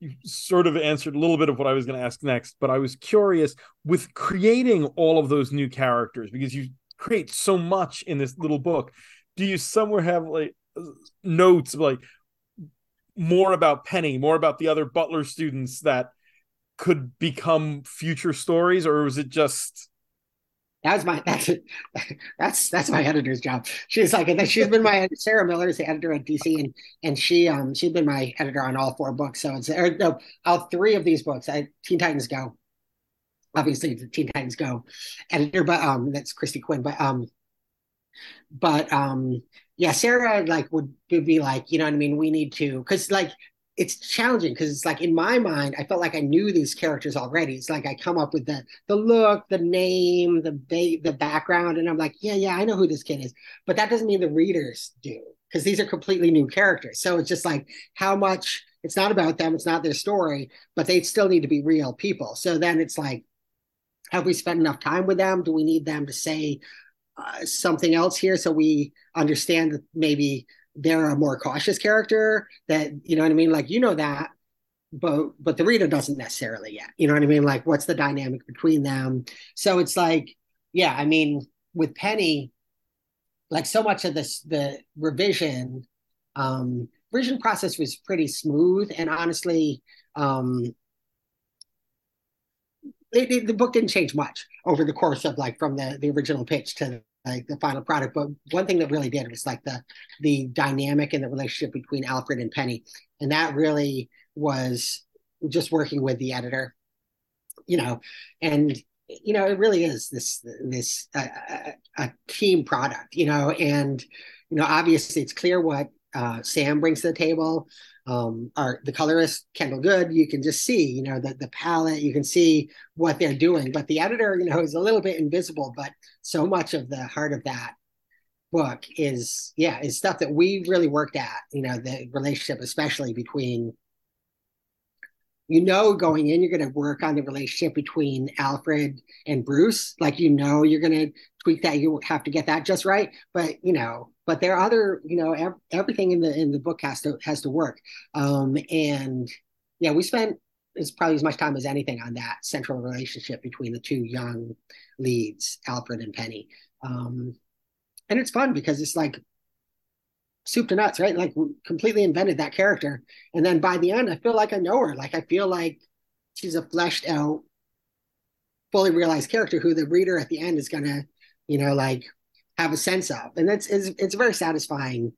You sort of answered a little bit of what i was going to ask next but i was curious with creating all of those new characters because you create so much in this little book do you somewhere have like notes like more about penny more about the other butler students that could become future stories or was it just that was my <laughs> that's that's that's my editor's job. She's like she's been my Sarah Miller is the editor at DC and and she um she's been my editor on all four books. So it's or no all three of these books. I, Teen Titans Go, obviously the Teen Titans Go editor, but um that's Kristy Quinn. But um but um yeah, Sarah like would, would be like, you know what I mean? We need to because like it's challenging because it's like in my mind, I felt like I knew these characters already. It's like I come up with the the look, the name, the ba- the background, and I'm like, yeah, yeah, I know who this kid is. But that doesn't mean the readers do because these are completely new characters. So it's just like how much it's not about them, it's not their story, but they still need to be real people. So then it's like, have we spent enough time with them? Do we need them to say uh, something else here so we understand that maybe they're a more cautious character that you know what i mean? Like you know that but but the reader doesn't necessarily yet. You know what i mean? Like what's the dynamic between them? So it's like yeah i mean with penny like so much of this the revision um revision process was pretty smooth. And honestly um it, it, the book didn't change much over the course of like from the the original pitch to like the final product. But one thing that really did was like the the dynamic and the relationship between Alfred and Penny, and that really was just working with the editor, you know, and you know it really is this this uh, a team product, you know, and you know obviously it's clear what uh, Sam brings to the table um, our the colorist Kendall Goode, you can just see, you know, the the palette, you can see what they're doing. But the editor, you know, is a little bit invisible, but so much of the heart of that book is yeah, is stuff that we really worked at, you know, the relationship, especially between you know going in you're going to work on the relationship between alfred and bruce. Like you know you're going to tweak that. You have to get that just right. But you know but there are other you know ev- everything in the in the book has to has to work um and yeah we spent it's probably as much time as anything on that central relationship between the two young leads alfred and penny um and it's fun because it's like soup to nuts, right? Like completely invented that character. And then by the end, I feel like I know her. Like I feel like she's a fleshed out, fully realized character who the reader at the end is gonna, you know, like have a sense of. And that's it's, it's a very satisfying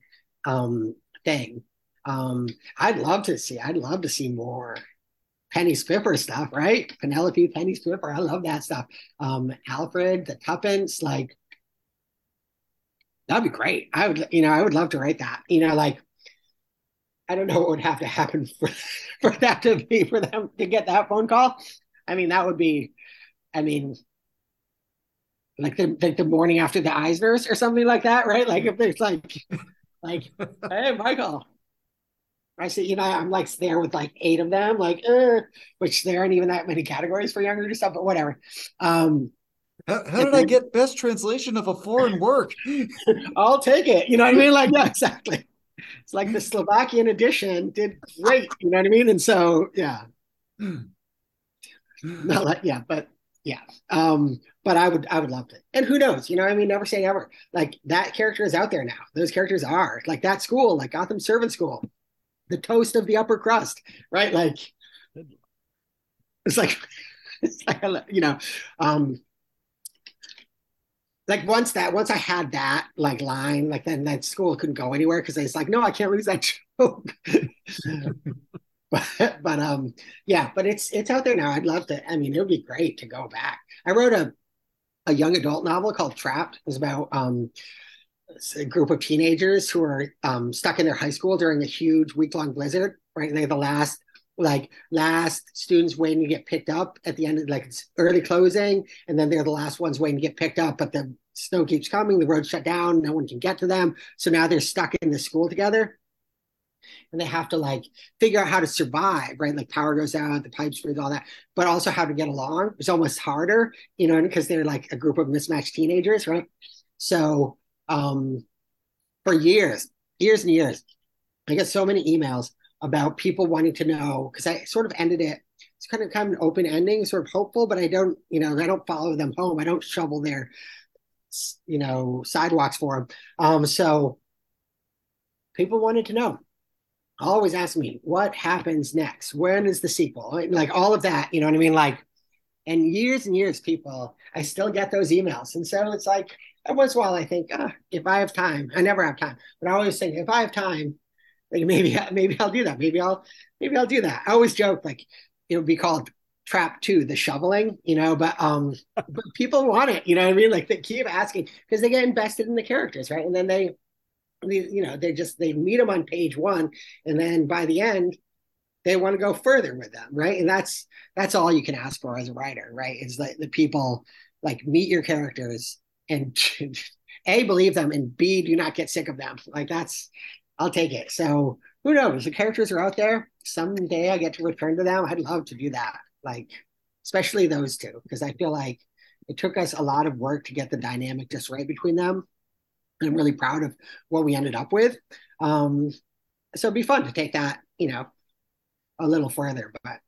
um thing. Um I'd love to see, I'd love to see more Penny Spiffer stuff, right? Penelope Penny Spiffer. I love that stuff. Um, Alfred, the Tuppence, like That'd be great. I would, you know, I would love to write that. You know, like I don't know what would have to happen <laughs> for for that to be for them to get that phone call. I mean, that would be, I mean, like the like the morning after the Eisners or something like that, right? Like if there's like, like, <laughs> hey, Michael, I see, you know, I'm like there with like eight of them, like, uh, which there aren't even that many categories for younger stuff, but whatever. Um, how, how did I get best translation of a foreign work? <laughs> I'll take it. You know what I mean? Like, yeah, exactly. It's like the Slovakian edition did great. You know what I mean? And so, yeah. Not like, yeah, but yeah. Um, but I would, I would love it. And who knows? You know, I mean, never say never. Like that character is out there now. Those characters are like that school, like Gotham Servant School, the toast of the upper crust, right? Like, it's like, <laughs> it's like you know, um, like once that once I had that like line, like then that school couldn't go anywhere because it's like, no, I can't lose that <laughs> joke. <laughs> but but um yeah, but it's it's out there now. I'd love to. I mean, it would be great to go back. I wrote a a young adult novel called Trapped. It was about um a group of teenagers who are um, stuck in their high school during a huge week long blizzard. Right, and they're the last like last students waiting to get picked up at the end of like it's early closing and then they're the last ones waiting to get picked up but the snow keeps coming the road's shut down no one can get to them so now they're stuck in the school together and they have to like figure out how to survive right like power goes out the pipes freeze all that but also how to get along it's almost harder you know because they're like a group of mismatched teenagers right so um for years years and years i get so many emails about people wanting to know because I sort of ended it. It's kind of kind of an open ending, sort of hopeful, but I don't, you know, I don't follow them home. I don't shovel their, you know, sidewalks for them. Um, so people wanted to know. Always ask me what happens next. When is the sequel? Like all of that, you know what I mean? Like, and years and years, people, I still get those emails, and so it's like once in a while, I think, oh, if I have time, I never have time, but I always think if I have time, like maybe <laughs> maybe I'll do that. Maybe I'll maybe I'll do that. I always joke like it would be called trap two, the shoveling, you know, but um <laughs> but people want it, you know what I mean? Like they keep asking because they get invested in the characters, right? And then they you know, they just they meet them on page one and then by the end they want to go further with them, right? And that's that's all you can ask for as a writer, right? Is that the people like meet your characters and <laughs> a believe them and b do not get sick of them like that's I'll take it. So who knows? The characters are out there. Someday I get to return to them. I'd love to do that. Like, especially those two, because I feel like it took us a lot of work to get the dynamic just right between them. I'm really proud of what we ended up with. Um, so it'd be fun to take that, you know, a little further, but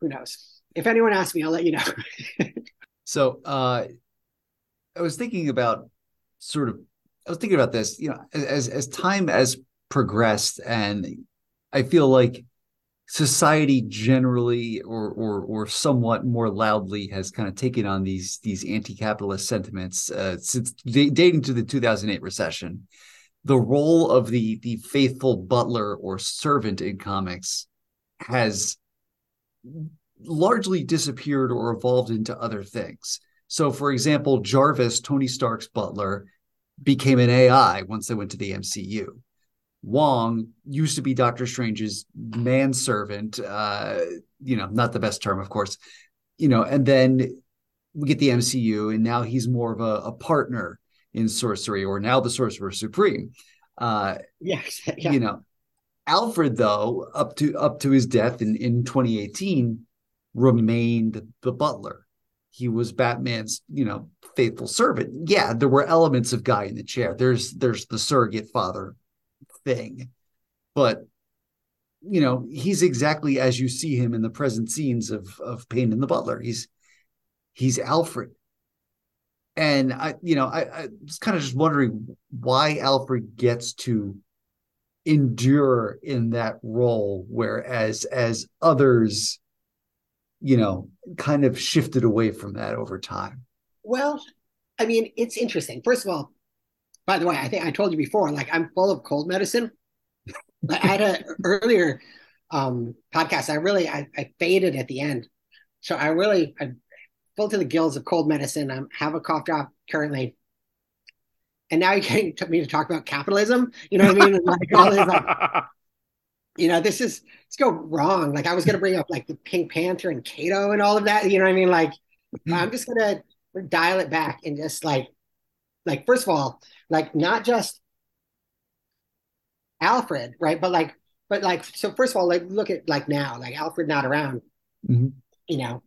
who knows? If anyone asks me, I'll let you know. <laughs> so uh I was thinking about sort of I was thinking about this, you know, as as time has progressed, and I feel like society generally, or or or somewhat more loudly, has kind of taken on these these anti-capitalist sentiments uh, since dating to the 2008 recession. The role of the the faithful butler or servant in comics has largely disappeared or evolved into other things. So, for example, Jarvis, Tony Stark's butler, became an AI once they went to the MCU. Wong used to be Doctor Strange's manservant, uh, you know, not the best term, of course, you know, and then we get the MCU, and now he's more of a, a partner in sorcery, or now the Sorcerer Supreme. Uh, yes, <laughs> yeah. you know, Alfred though, up to up to his death in in 2018, remained the butler. He was Batman's, you know, faithful servant. Yeah, there were elements of guy in the chair. There's there's the surrogate father thing. But you know, he's exactly as you see him in the present scenes of of Pain in the Butler. He's he's Alfred. And I, you know, I, I was kind of just wondering why Alfred gets to endure in that role, whereas as others, you know, kind of shifted away from that over time. Well, I mean, it's interesting. First of all, by the way, I think I told you before, like I'm full of cold medicine. I had a <laughs> earlier um, podcast. I really I, I faded at the end, so I really I full to the gills of cold medicine. I have a cough drop currently, and now you can't get me to talk about capitalism. You know what I mean? Like all this, like, <laughs> you know, this is let's go wrong. Like I was gonna bring up like the Pink Panther and Kato and all of that. You know what I mean? Like I'm just gonna dial it back and just like, like first of all, like not just Alfred, right? But like, but like, so first of all, like look at like now, like Alfred not around, mm-hmm. you know,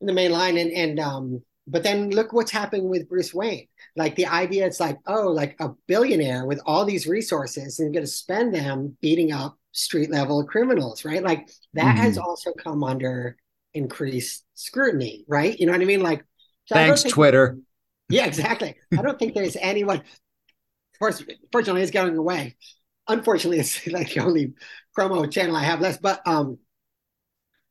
in the main line, and and um, but then look what's happening with Bruce Wayne. Like the idea, it's like, oh, like a billionaire with all these resources and going to spend them beating up street level criminals, right? Like that mm-hmm. has also come under increased scrutiny, right? You know what I mean? Like, so thanks, Twitter. Yeah, exactly. I don't think there's anyone. Course, fortunately, it's going away. Unfortunately, it's <laughs> like the only promo channel I have left. But um,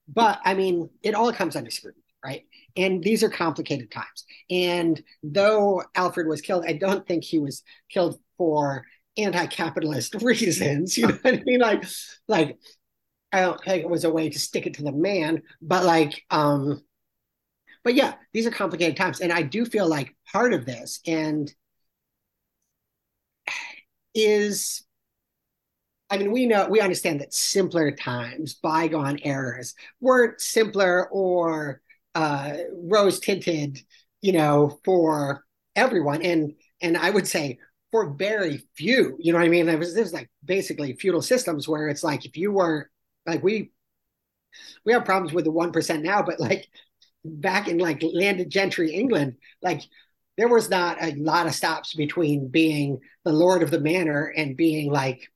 but I mean, it all comes under scrutiny, right? And these are complicated times. And though Alfred was killed, I don't think he was killed for anti-capitalist <laughs> reasons. You know what I mean? Like, like I don't think it was a way to stick it to the man, but like, um, but yeah, these are complicated times, and I do feel like part of this and is I mean, we know we understand that simpler times, bygone eras, weren't simpler or uh, rose tinted, you know, for everyone. And and I would say for very few, you know what I mean? It was this like basically feudal systems where it's like if you were like we we have problems with the one percent now, but like back in like landed gentry England, like there was not a lot of stops between being the lord of the manor and being like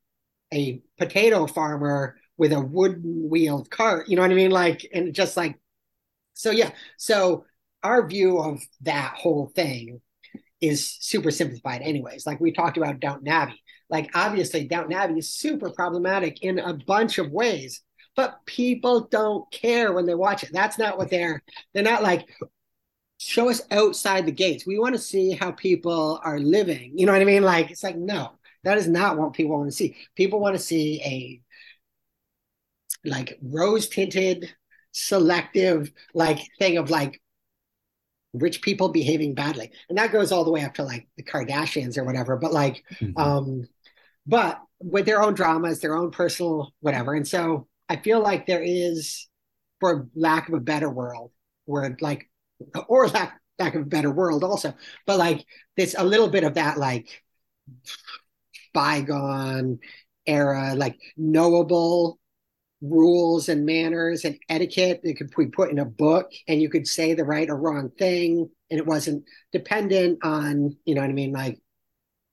a potato farmer with a wooden wheeled cart. You know what I mean? Like, and just like, so yeah. So our view of that whole thing is super simplified, anyways. Like we talked about Downton Abbey. Like obviously, Downton Abbey is super problematic in a bunch of ways, but people don't care when they watch it. That's not what they're. They're not like show us outside the gates. We want to see how people are living. You know what I mean? Like it's like no, that is not what people want to see. People want to see a like rose tinted, selective like thing of like rich people behaving badly. And that goes all the way up to like the Kardashians or whatever. But like, mm-hmm. um, but with their own dramas, their own personal whatever. And so I feel like there is, for lack of a better world, where like, or lack lack of a better world also, but like there's a little bit of that like bygone era, like knowable rules and manners and etiquette that could be put in a book and you could say the right or wrong thing and it wasn't dependent on you know what i mean like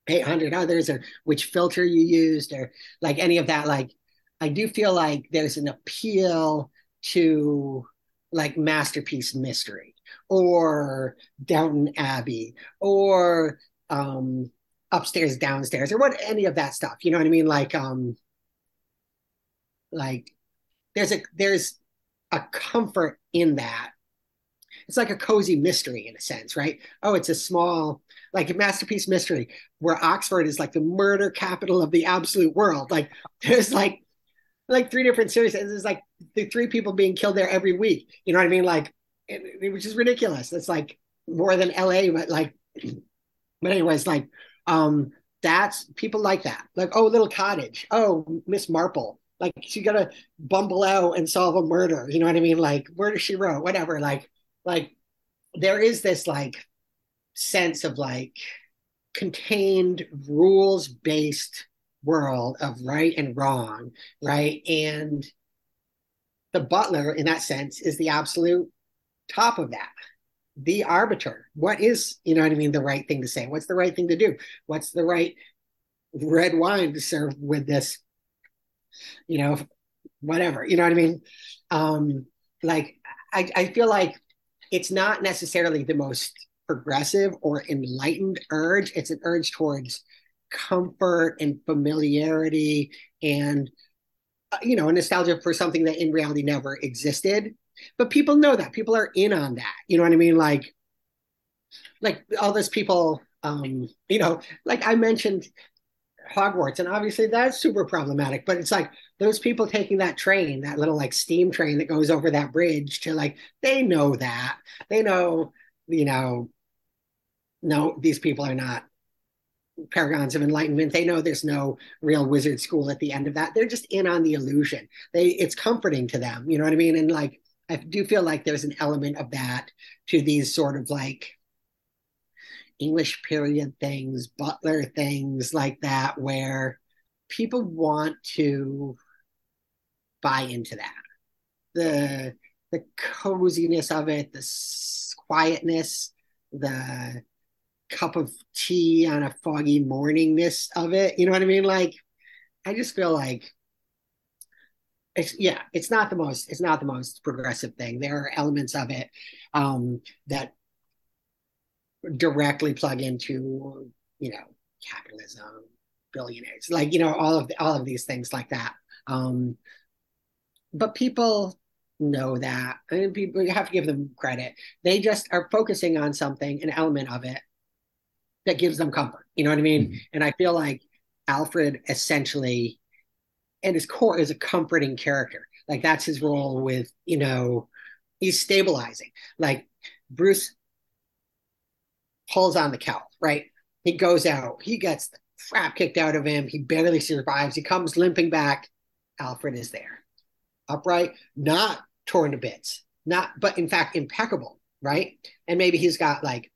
800 others or which filter you used or like any of that. Like i do feel like there's an appeal to like masterpiece mystery or downton abbey or um upstairs, downstairs, or what any of that stuff. You know what I mean? Like, um, like there's a there's a comfort in that. It's like a cozy mystery in a sense, right? Oh, it's a small, like a masterpiece mystery where Oxford is like the murder capital of the absolute world. Like <laughs> there's like like three different series. There's like the three people being killed there every week. You know what I mean? Like, it, which is ridiculous. It's like more than LA, but like, but anyways, like um, that's people like that. Like, oh, little cottage. Oh, Miss Marple. Like she gotta bumble out and solve a murder. You know what I mean? Like, where does she wrote? Whatever. Like, like there is this like sense of like contained rules based world of right and wrong, right? And the butler, in that sense, is the absolute top of that the arbiter. What is, you know what I mean, the right thing to say? What's the right thing to do? What's the right red wine to serve with this? You know, whatever. You know what I mean? Um, like I, I feel like it's not necessarily the most progressive or enlightened urge. It's an urge towards comfort and familiarity and uh, you know, nostalgia for something that in reality never existed but people know that. People are in on that. You know what i mean? Like like all those people um you know like i mentioned hogwarts and obviously that's super problematic but it's like those people taking that train that little like steam train that goes over that bridge to like they know that. They know you know no these people are not paragons of enlightenment. They know there's no real wizard school at the end of that. They're just in on the illusion. They it's comforting to them. You know what i mean? And like i do feel like there's an element of that to these sort of like english period things butler things like that where people want to buy into that the the coziness of it the quietness the cup of tea on a foggy morningness of it. You know what I mean? Like, I just feel like it's yeah, it's not the most it's not the most progressive thing. There are elements of it um, that directly plug into you know capitalism, billionaires, like you know all of the, all of these things like that. Um, but people know that, and people you have to give them credit. They just are focusing on something, an element of it that gives them comfort. You know what I mean? Mm-hmm. And I feel like Alfred essentially, at his core, is a comforting character. Like that's his role with, you know, he's stabilizing. Like Bruce pulls on the cowl, right? He goes out, he gets the crap kicked out of him. He barely survives. He comes limping back. Alfred is there, upright, not torn to bits, not, but in fact, impeccable, right? And maybe he's got like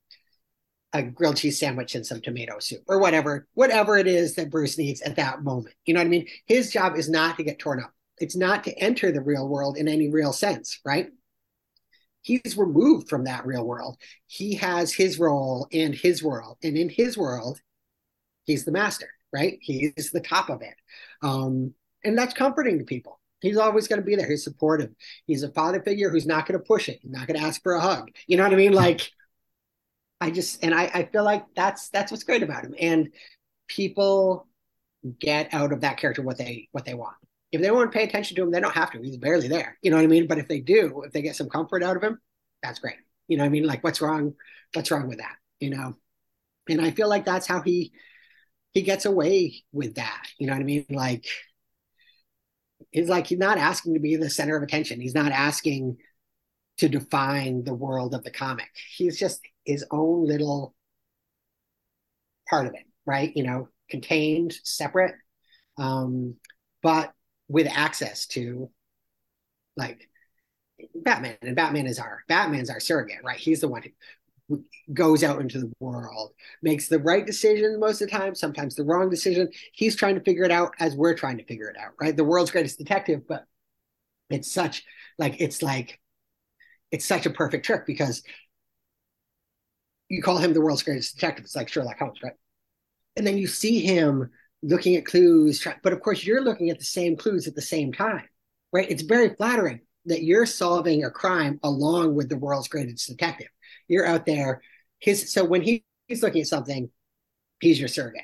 a grilled cheese sandwich and some tomato soup or whatever, whatever it is that Bruce needs at that moment. You know what I mean? His job is not to get torn up. It's not to enter the real world in any real sense, right? He's removed from that real world. He has his role in his world. And in his world, he's the master, right? He's the top of it. Um, and that's comforting to people. He's always going to be there. He's supportive. He's a father figure who's not going to push it. He's not going to ask for a hug. You know what I mean? Like, I just and I, I feel like that's that's what's great about him. And people get out of that character what they what they want. If they want to pay attention to him, they don't have to. He's barely there. You know what I mean? But if they do, if they get some comfort out of him, that's great. You know what I mean? Like what's wrong? What's wrong with that? You know? And I feel like that's how he he gets away with that. You know what I mean? Like he's like he's not asking to be the center of attention. He's not asking to define the world of the comic. He's just his own little part of it, right? You know, contained, separate, um, but with access to like Batman. And Batman is our Batman's our surrogate, right? He's the one who goes out into the world, makes the right decision most of the time, sometimes the wrong decision. He's trying to figure it out as we're trying to figure it out, right? The world's greatest detective, but it's such like it's like it's such a perfect trick because you call him the world's greatest detective. It's like Sherlock Holmes, right? And then you see him looking at clues, but of course you're looking at the same clues at the same time, right? It's very flattering that you're solving a crime along with the world's greatest detective. You're out there. His so when he, he's looking at something, he's your surrogate.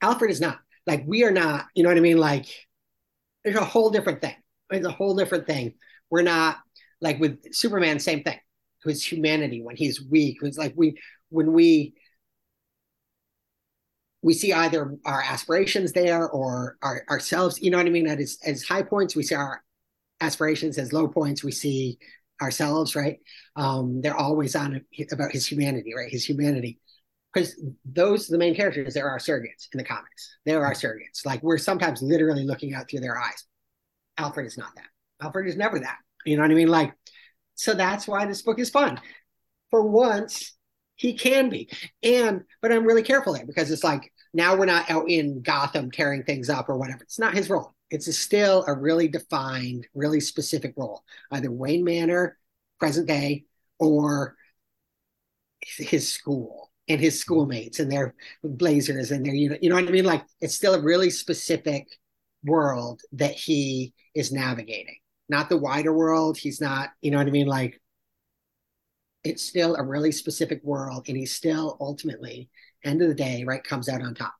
Alfred is not. Like we are not. You know what I mean? Like there's a whole different thing. It's a whole different thing. We're not like with Superman. Same thing his humanity when he's weak. It's like we when we we see either our aspirations there or our, ourselves. You know what I mean? At his, as high points, we see our aspirations. As low points, we see ourselves. Right? Um, they're always on about his humanity. Right? His humanity. Because those the main characters, they're our surrogates in the comics. They're our surrogates. Like we're sometimes literally looking out through their eyes. Alfred is not that. Alfred is never that. You know what I mean? Like so that's why this book is fun. For once, he can be. And, but I'm really careful there because it's like now we're not out in Gotham tearing things up or whatever. It's not his role. It's still a really defined, really specific role, either Wayne Manor, present day, or his school and his schoolmates and their blazers and their you know you know what I mean like it's still a really specific world that he is navigating not the wider world. He's not, you know what I mean? Like, it's still a really specific world, and he's still ultimately, end of the day, right, comes out on top.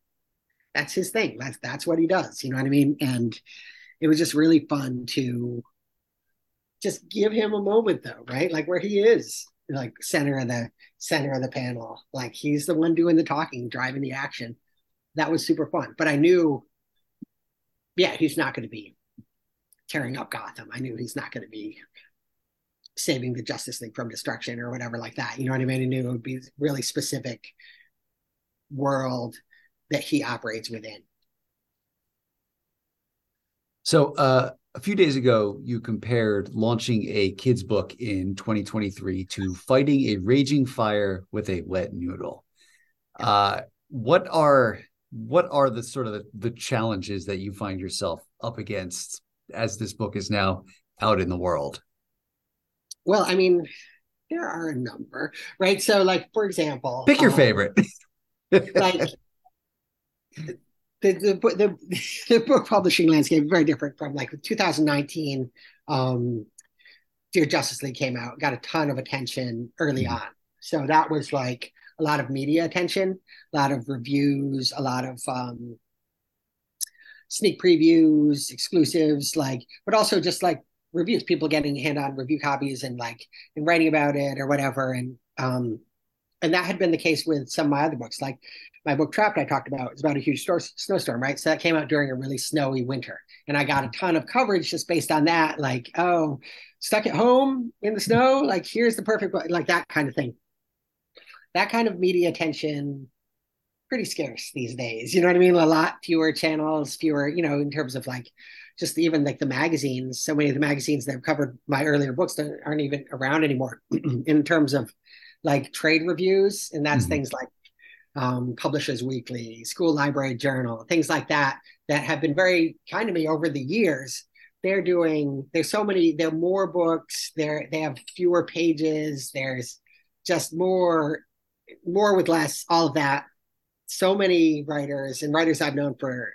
That's his thing. That's that's what he does. You know what I mean? And it was just really fun to just give him a moment, though, right? Like where he is, like center of the center of the panel. Like he's the one doing the talking, driving the action. That was super fun. But I knew, yeah, he's not going to be tearing up Gotham. I knew he's not going to be saving the Justice League from destruction or whatever like that. You know what I mean? I knew it would be really specific world that he operates within. So, uh, a few days ago, you compared launching a kids' book in 2023 to fighting a raging fire with a wet noodle. Uh, what are what are the sort of the, the challenges that you find yourself up against as this book is now out in the world? Well, I mean, there are a number, right? So, like for example, pick your um, favorite. <laughs> like the, the the <laughs> the book publishing landscape very different from like 2019. Um, Dear Justice League came out, got a ton of attention early mm-hmm. on. So that was like a lot of media attention, a lot of reviews, a lot of um, sneak previews, exclusives, like, but also just like reviews, people getting hand on review copies and like and writing about it or whatever. And um, and that had been the case with some of my other books, like my book Trapped. I talked about is about a huge snowstorm, right? So that came out during a really snowy winter, and I got a ton of coverage just based on that. Like, oh, stuck at home in the snow, like here's the perfect, like that kind of thing. That kind of media attention pretty scarce these days. You know what I mean? A lot fewer channels, fewer, you know, in terms of like just even like the magazines. So many of the magazines that have covered my earlier books that aren't even around anymore <clears throat> in terms of like trade reviews. And that's mm-hmm. things like um, Publishers Weekly, School Library Journal, things like that, that have been very kind to me over the years. They're doing, there's so many, there are more books, they're, they have fewer pages, there's just more, more with less, all of that so many writers and writers I've known for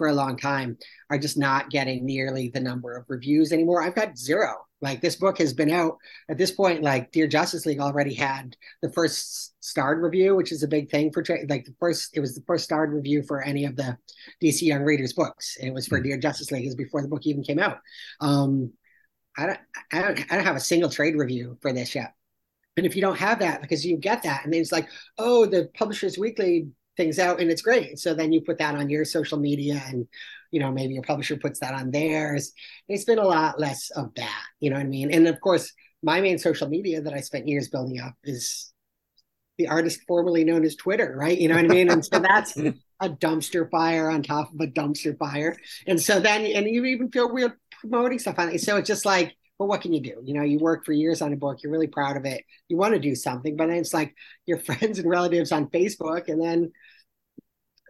for a long time are just not getting nearly the number of reviews anymore. I've got zero. Like this book has been out at this point. Like Dear Justice League already had the first starred review, which is a big thing for tra- like the first. It was the first starred review for any of the DC Young Readers books, and it was for mm-hmm. Dear Justice League. It was before the book even came out. Um, I don't, I don't, I don't have a single trade review for this yet. And if you don't have that, because you get that, and then it's like, oh, the Publishers Weekly things out and it's great. So then you put that on your social media and you know maybe your publisher puts that on theirs. It's been a lot less of that, you know what I mean? And of course, my main social media that I spent years building up is the artist formerly known as Twitter, right? You know what I mean? And so that's <laughs> a dumpster fire on top of a dumpster fire. And so then and you even feel weird promoting stuff on it. So it's just like well, what can you do? You know, you work for years on a book, you're really proud of it, you want to do something, but then it's like your <laughs> friends and relatives on Facebook, and then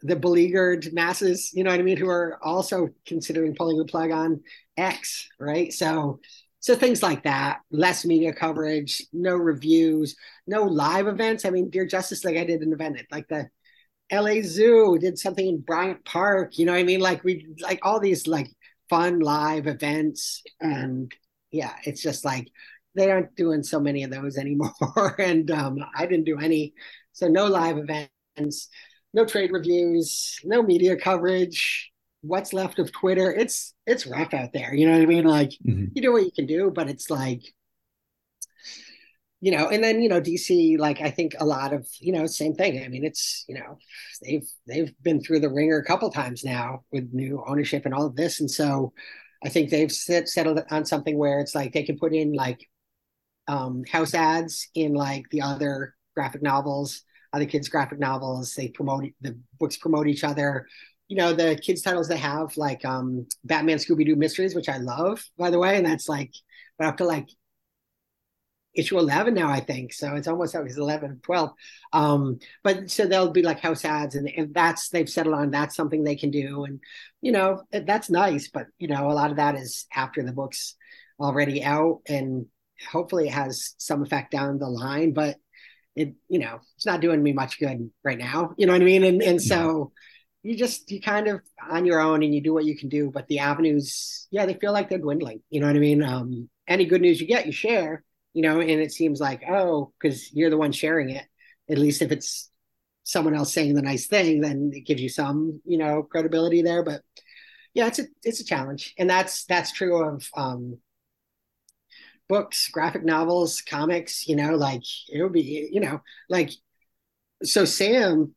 the beleaguered masses, you know what I mean, who are also considering pulling the plug on X, right? So, so things like that, less media coverage, no reviews, no live events. I mean, Dear Justice League, I did an event at like the LA Zoo, did something in Bryant Park, you know what I mean? Like we like all these like fun live events. And yeah, it's just like they aren't doing so many of those <laughs> anymore. and um, I didn't do any. So no live events no trade reviews, no media coverage. What's left of Twitter? It's it's rough out there. You know what I mean? Like mm-hmm. you do what you can do, but it's like you know, and then you know, DC, like I think a lot of you know, same thing. I mean, it's you know, they've they've been through the ringer a couple times now with new ownership and all of this, and so I think they've set, settled on something where it's like they can put in like um, house ads in like the other graphic novels other kids' graphic novels. They promote the books promote each other. You know, the kids' titles they have like um, Batman Scooby Doo Mysteries, which I love, by the way, and that's like but up to like issue 11 now i think so it's almost up it's 11 12 um but so they'll be like house ads and, and that's they've settled on that's something they can do and you know that's nice but you know a lot of that is after the book's already out and hopefully it has some effect down the line but it you know it's not doing me much good right now you know what i mean? And and so you just you kind of on your own and you do what you can do but the avenues yeah they feel like they're dwindling you know what i mean? Um any good news you get you share you know and it seems like oh because you're the one sharing it at least if it's someone else saying the nice thing then it gives you some you know credibility there but yeah it's a it's a challenge and that's that's true of um books, graphic novels, comics, you know, like it would be, you know, like so Sam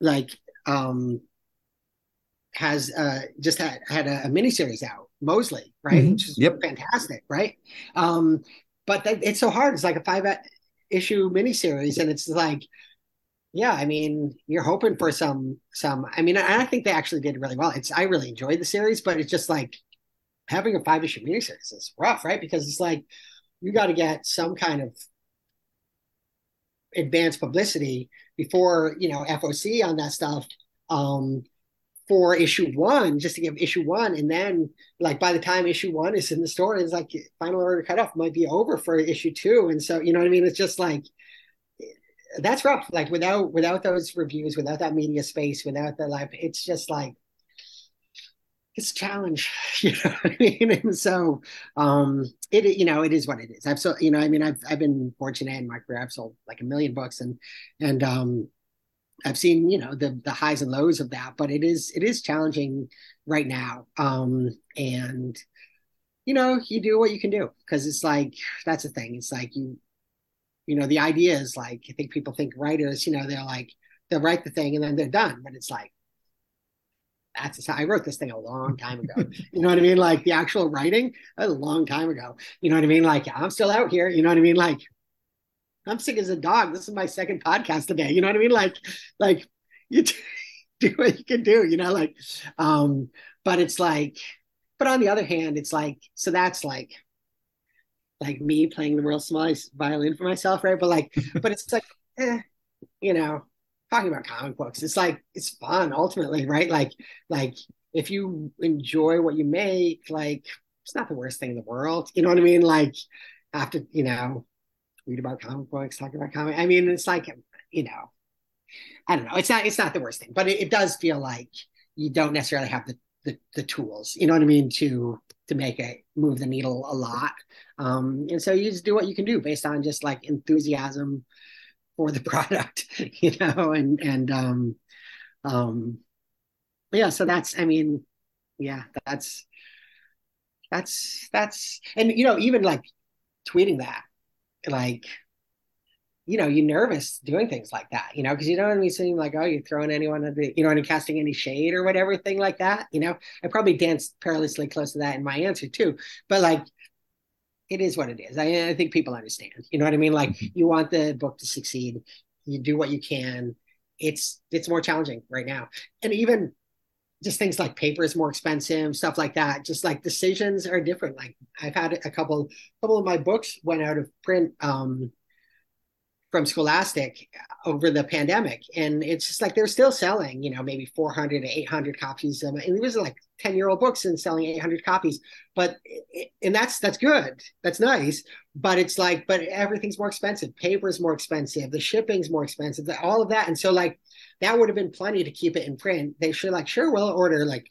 like um has uh just had had a, a miniseries out, Mosley, right? Mm-hmm. Which is yep. fantastic, right? Um, but it's so hard. It's like a five issue miniseries, and it's like yeah, I mean, you're hoping for some some. I mean, I think they actually did really well. It's I really enjoyed the series, but it's just like having a five issue miniseries is rough, right? Because it's like you got to get some kind of advanced publicity before you know FOC on that stuff um, for issue one, just to give issue one, and then like by the time issue one is in the store, it's like final order cutoff might be over for issue two, and so you know what I mean. It's just like that's rough. Like without without those reviews, without that media space, without the it's just like it's a challenge. <laughs> You know what I mean? And so um it you know, it is what it is. I've so you know, I mean I've I've been fortunate in my career. I've sold like a million books and and um I've seen, you know, the the highs and lows of that, but it is it is challenging right now. Um and you know, you do what you can do because it's like that's the thing. It's like you you know the idea is like i think people think writers you know they're like they'll write the thing and then they're done but it's like that's i wrote this thing a long time ago. You know what i mean? Like the actual writing a long time ago. You know what i mean? Like i'm still out here. You know what i mean? Like i'm sick as a dog this is my second podcast today you know what i mean like like you <laughs> do what you can do you know like um but it's like but on the other hand it's like so that's like like me playing the real small violin for myself, right? But like, <laughs> but it's like, eh, you know, talking about comic books, it's like it's fun ultimately, right? Like, like if you enjoy what you make, like it's not the worst thing in the world. You know what I mean? Like, after you know, read about comic books, talk about comic. I mean, it's like, you know, I don't know. It's not. It's not the worst thing, but it, it does feel like you don't necessarily have the, the the tools. You know what I mean? To to make it move the needle a lot. Um, and so you just do what you can do based on just like enthusiasm for the <laughs> product, you know, and and um, um, yeah. So that's, I mean, yeah, that's that's that's, and you know, even like tweeting that, like you know, you're nervous doing things like that, you know, because you don't want to be seem like, oh, you're throwing anyone at the, you know, and casting any shade or whatever thing like that. You know, I probably danced perilously close to that in my answer too. But like, it is what it is. I, I think people understand. You know what I mean? Like, mm-hmm. you want the book to succeed. You do what you can. It's it's more challenging right now, and even just things like paper is more expensive, stuff like that. Just like decisions are different. Like I've had a couple, couple of my books went out of print. Um, from Scholastic over the pandemic. And it's just like they're still selling, you know, maybe 400 to 800 copies. Of, and it was like 10 year old books and selling 800 copies. But, and that's, that's good. That's nice. But it's like, but everything's more expensive. Paper is more expensive. The shipping's more expensive. All of that. And so, like, that would have been plenty to keep it in print. They should, like, sure, we'll order like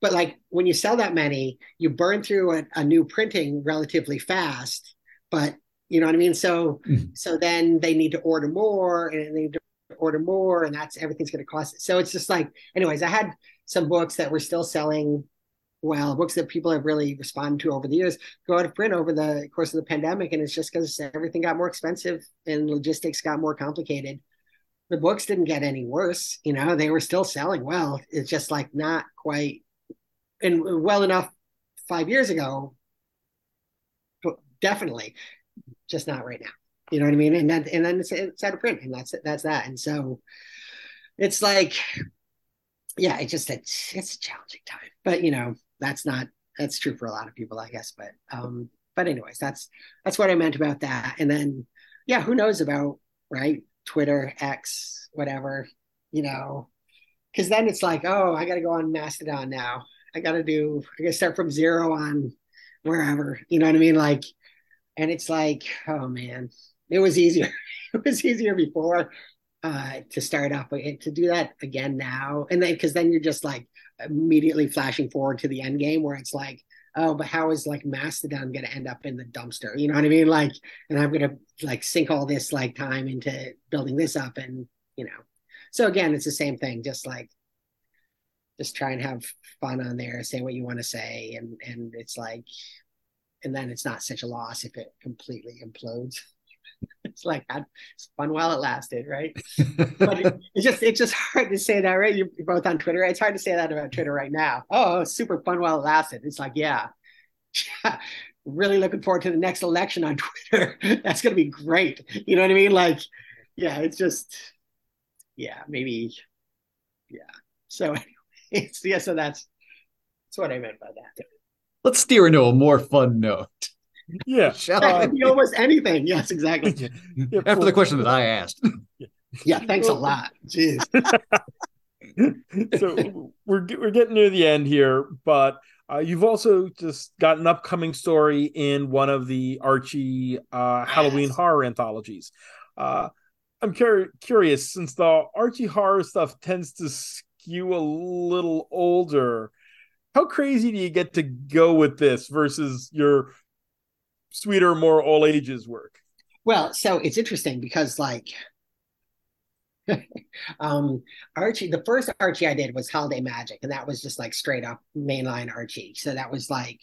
but like when you sell that many, you burn through a, a, new printing relatively fast. But you know what I mean? So mm-hmm. so then they need to order more and they need to order more and that's everything's going to cost. So it's just like, anyways, I had some books that were still selling well, books that people have really responded to over the years go out of print over the course of the pandemic. And it's just because everything got more expensive and logistics got more complicated. The books didn't get any worse, you know, they were still selling well. It's just like not quite and well enough five years ago definitely just not right now. You know what I mean? And then and then it's, it's out of print, and that's that's that. And so it's like, yeah, it just it's it's a challenging time. But you know, that's not that's true for a lot of people, I guess. But um, but anyways, that's that's what I meant about that. And then yeah, who knows about right Twitter, X, whatever, you know, because then it's like, oh, I got to go on Mastodon now. I got to do, I got to start from zero on wherever. You know what I mean? Like, and it's like oh man it was easier <laughs> it was easier before uh, to start off to do that again now. And then because then you're just like immediately flashing forward to the end game where it's like oh but how is like mastodon going to end up in the dumpster? You know what i mean? Like and i'm going to like sink all this like time into building this up and you know. So again it's the same thing just like just try and have fun on there say what you want to say. And and it's like and then it's not such a loss if it completely implodes. <laughs> it's like it's fun while it lasted, right? <laughs> but it, it's just it's just hard to say that, right? You're both on Twitter. It's hard to say that about Twitter right now. Oh, super fun while it lasted. It's like, yeah, yeah. <laughs> Really looking forward to the next election on Twitter. That's gonna be great. You know what I mean? Like, yeah, it's just yeah, maybe, yeah. So anyway, it's yeah, so that's that's what I meant by that. Let's steer into a more fun note. Yeah. <laughs> Shall That we? could be almost anything. Yes, exactly. <laughs> Yeah, After the question that I asked. Yeah, thanks a lot. Jeez. <laughs> so we're we're getting near the end here, but uh, you've also just got an upcoming story in one of the Archie uh, Halloween Yes. horror anthologies. Uh, I'm cur- curious since the Archie horror stuff tends to skew a little older. How crazy do you get to go with this versus your sweeter, more all ages work? Well, so it's interesting because like <laughs> um Archie, the first Archie I did was Holiday Magic, and that was just like straight up mainline Archie. So that was like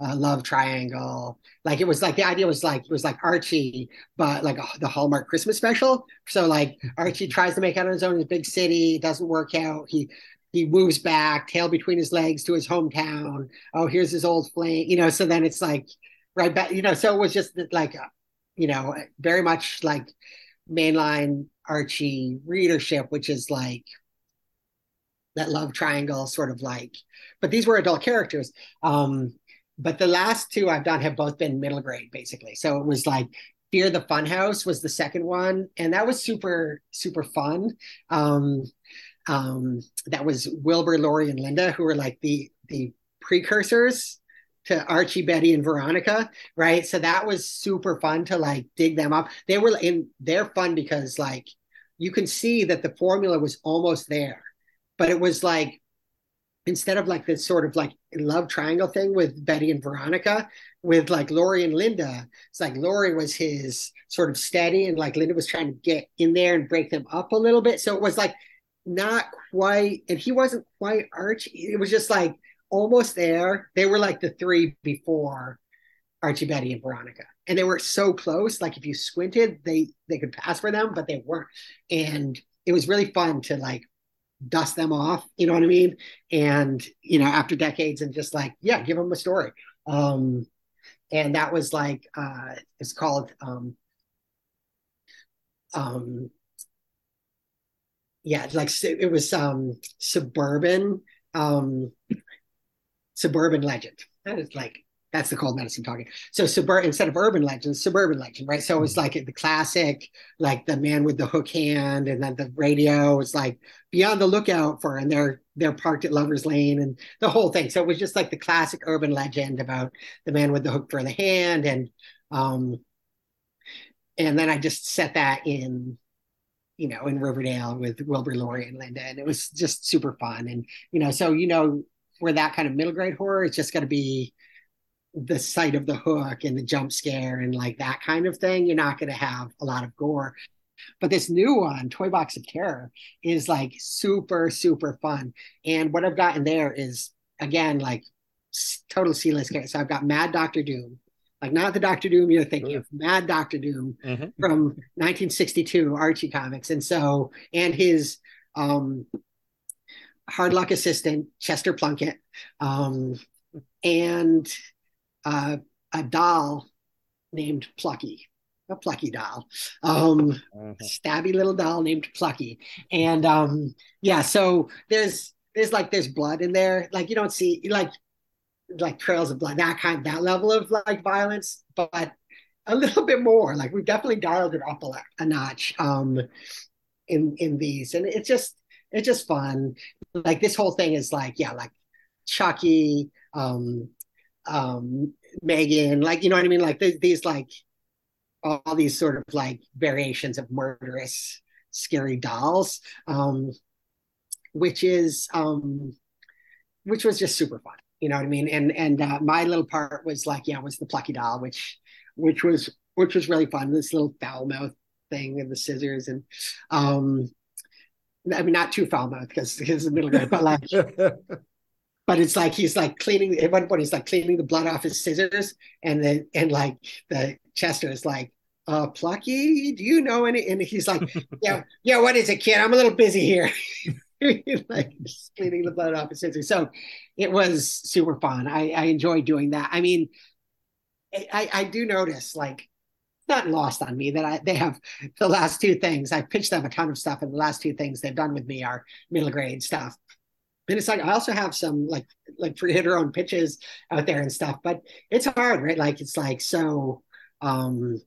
uh, love triangle. Like it was like the idea was like it was like Archie, but like a, the Hallmark Christmas special. So like Archie tries to make out on his own in a big city, it doesn't work out. He he moves back, tail between his legs to his hometown. Oh, here's his old flame, you know. So then it's like right back, you know. So it was just like, uh, you know, very much like mainline Archie readership, which is like that love triangle sort of like. But these were adult characters. Um, but the last two I've done have both been middle grade, basically. So it was like Fear the Funhouse was the second one, and that was super super fun. Um, um, that was Wilbur, Lori, and Linda, who were like the the precursors to Archie, Betty, and Veronica, right? So that was super fun to like dig them up. They were in they're fun because like you can see that the formula was almost there, but it was like instead of like this sort of like love triangle thing with Betty and Veronica, with like Lori and Linda, it's like Lori was his sort of steady, and like Linda was trying to get in there and break them up a little bit. So it was like not quite, and he wasn't quite Archie. It was just like almost there. They were like the three before Archie, Betty, and Veronica, and they were so close. Like if you squinted, they they could pass for them, but they weren't. And it was really fun to like dust them off. You know what I mean? And you know, after decades, and just like yeah, give them a story. Um, and that was like uh, it's called um, um, yeah, like it was um suburban um suburban legend. That is like that's the cold medicine talking. So suburban instead of urban legend, suburban legend, right? So it was like the classic, like the man with the hook hand, and then the radio was like beyond the lookout for, and they're they're parked at Lovers Lane, and the whole thing. So it was just like the classic urban legend about the man with the hook for the hand, and um, and then I just set that in you know, in Riverdale with Wilbur, Laurie and Linda, and it was just super fun. And you know, so you know, for that kind of middle grade horror, it's just going to be the sight of the hook and the jump scare and like that kind of thing. You're not going to have a lot of gore. But this new one, Toy Box of Terror, is like super, super fun. And what I've gotten there is again like total C list. So I've got Mad Doctor Doom, like not the Doctor Doom you're thinking of, Mad Doctor Doom Mhm. from 1962 Archie comics, and so and his um, hard luck assistant Chester Plunkett, um, and uh, a doll named Plucky, a Plucky doll, um, Mhm. stabby little doll named Plucky, and um, yeah, so there's there's like there's blood in there, like you don't see like like trails of blood, that kind, that level of like violence, but a little bit more. Like we've definitely dialed it up a, a notch um, in in these, and it's just it's just fun. Like this whole thing is like yeah, like Chucky, um, um, M3GAN, like you know what I mean. Like th- these like all these sort of like variations of murderous, scary dolls, um, which is um, which was just super fun. You know what I mean? And and uh, my little part was like, yeah, was the plucky doll, which which was which was really fun. This little foul mouth thing and the scissors and um I mean not too foul mouth because because the middle grade, but like <laughs> but it's like he's like cleaning at one point he's like cleaning the blood off his scissors and then and like the Chester is like uh plucky do you know any and he's like <laughs> yeah yeah what is it kid i'm a little busy here <laughs> <laughs> like cleaning the blood off his scissors so it was super fun i i enjoyed doing that i mean i i do notice like not lost on me that I they have the last two things. I pitched them a ton of stuff, and the last two things they've done with me are middle grade stuff. And it's like I also have some like like for hitter own pitches out there and stuff, but it's hard, right? Like it's like so um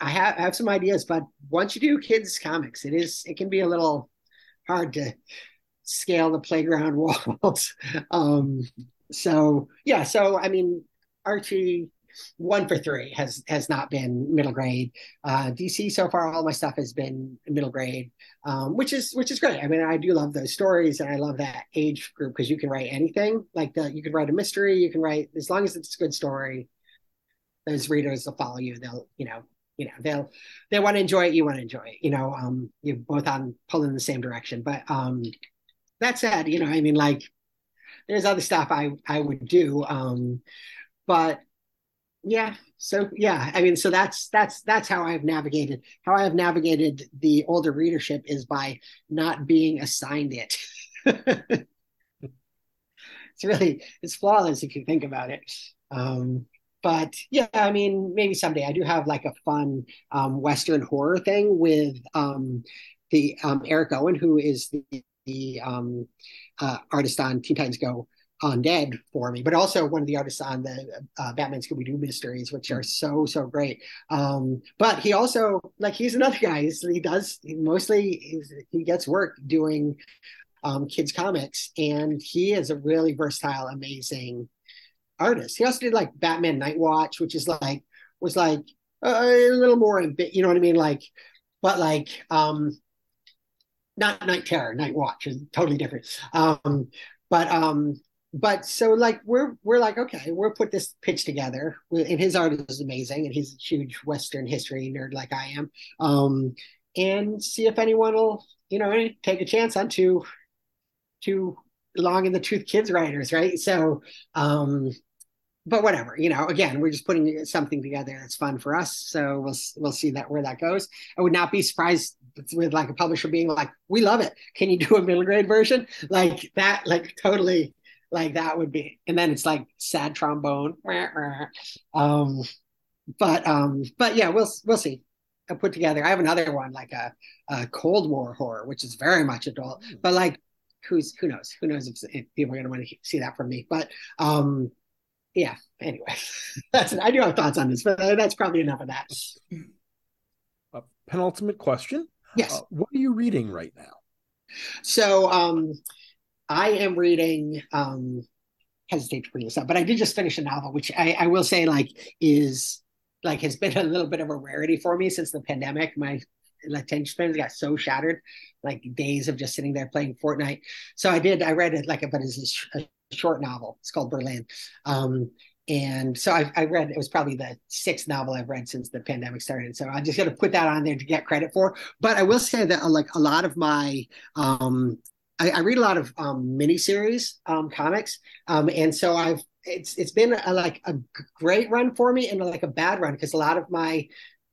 I have I have some ideas, but once you do kids comics, it is it can be a little hard to scale the playground <laughs> walls. um so yeah, so I mean Archie one for three has has not been middle grade. Uh, DC so far, all my stuff has been middle grade, um, which is which is great. I mean, I do love those stories, and I love that age group because you can write anything. Like the, you can write a mystery, you can write as long as it's a good story. Those readers will follow you. They'll you know you know they'll they want to enjoy it. You want to enjoy it. You know, um, you're both on pulling in the same direction. But um, that said, you know, I mean, like there's other stuff I I would do. Um, but yeah so yeah i mean so that's that's that's how i've navigated how i have navigated the older readership is by not being assigned it <laughs> it's really it's flawless if you think about it um but yeah i mean maybe someday i do have like a fun um western horror thing with um the um erich owen who is the, the um uh, artist on teen titans go Undead for me, but also one of the artists on the uh, Batman Scooby Doo mysteries, which are so so great. Um, but he also like he's another guy. He's, he does he mostly he gets work doing um, kids comics, and he is a really versatile, amazing artist. He also did like Batman Night Watch, which is like was like a little more bit, you know what I mean, like, but like um not Night Terror, Night Watch is totally different. Um, but um but so like we're we're like okay we'll put this pitch together and his art is amazing and he's a huge western history nerd like i am um and see if anyone will you know take a chance on two two long in the tooth kids writers right so um but whatever you know again we're just putting something together that's fun for us. So we'll we'll see that where that goes. I would not be surprised with like a publisher being like we love it. Can you do a middle grade version? Like that like totally like that would be and then it's like sad trombone um but um but yeah we'll we'll see. I put together i have another one like a, a cold war horror which is very much adult but like who's who knows? Who knows if, if people are going to want to see that from me. But um yeah anyway <laughs> that's i do have thoughts on this but that's probably enough of that uh, penultimate question yes uh, what are you reading right now so um I am reading. Um, hesitate to bring this up, but I did just finish a novel, which I, I will say like is like has been a little bit of a rarity for me since the pandemic. My attention span got so shattered, like days of just sitting there playing Fortnite. So I did. I read it like, but it's a short novel. It's called Berlin. Um, and so I, I, read it was probably the sixth novel I've read since the pandemic started. So I'm just got to put that on there to get credit for. But I will say that uh, like a lot of my um, I, I read a lot of um, miniseries um, comics, um, and so I've it's it's been a, like a great run for me and like a bad run because a lot of my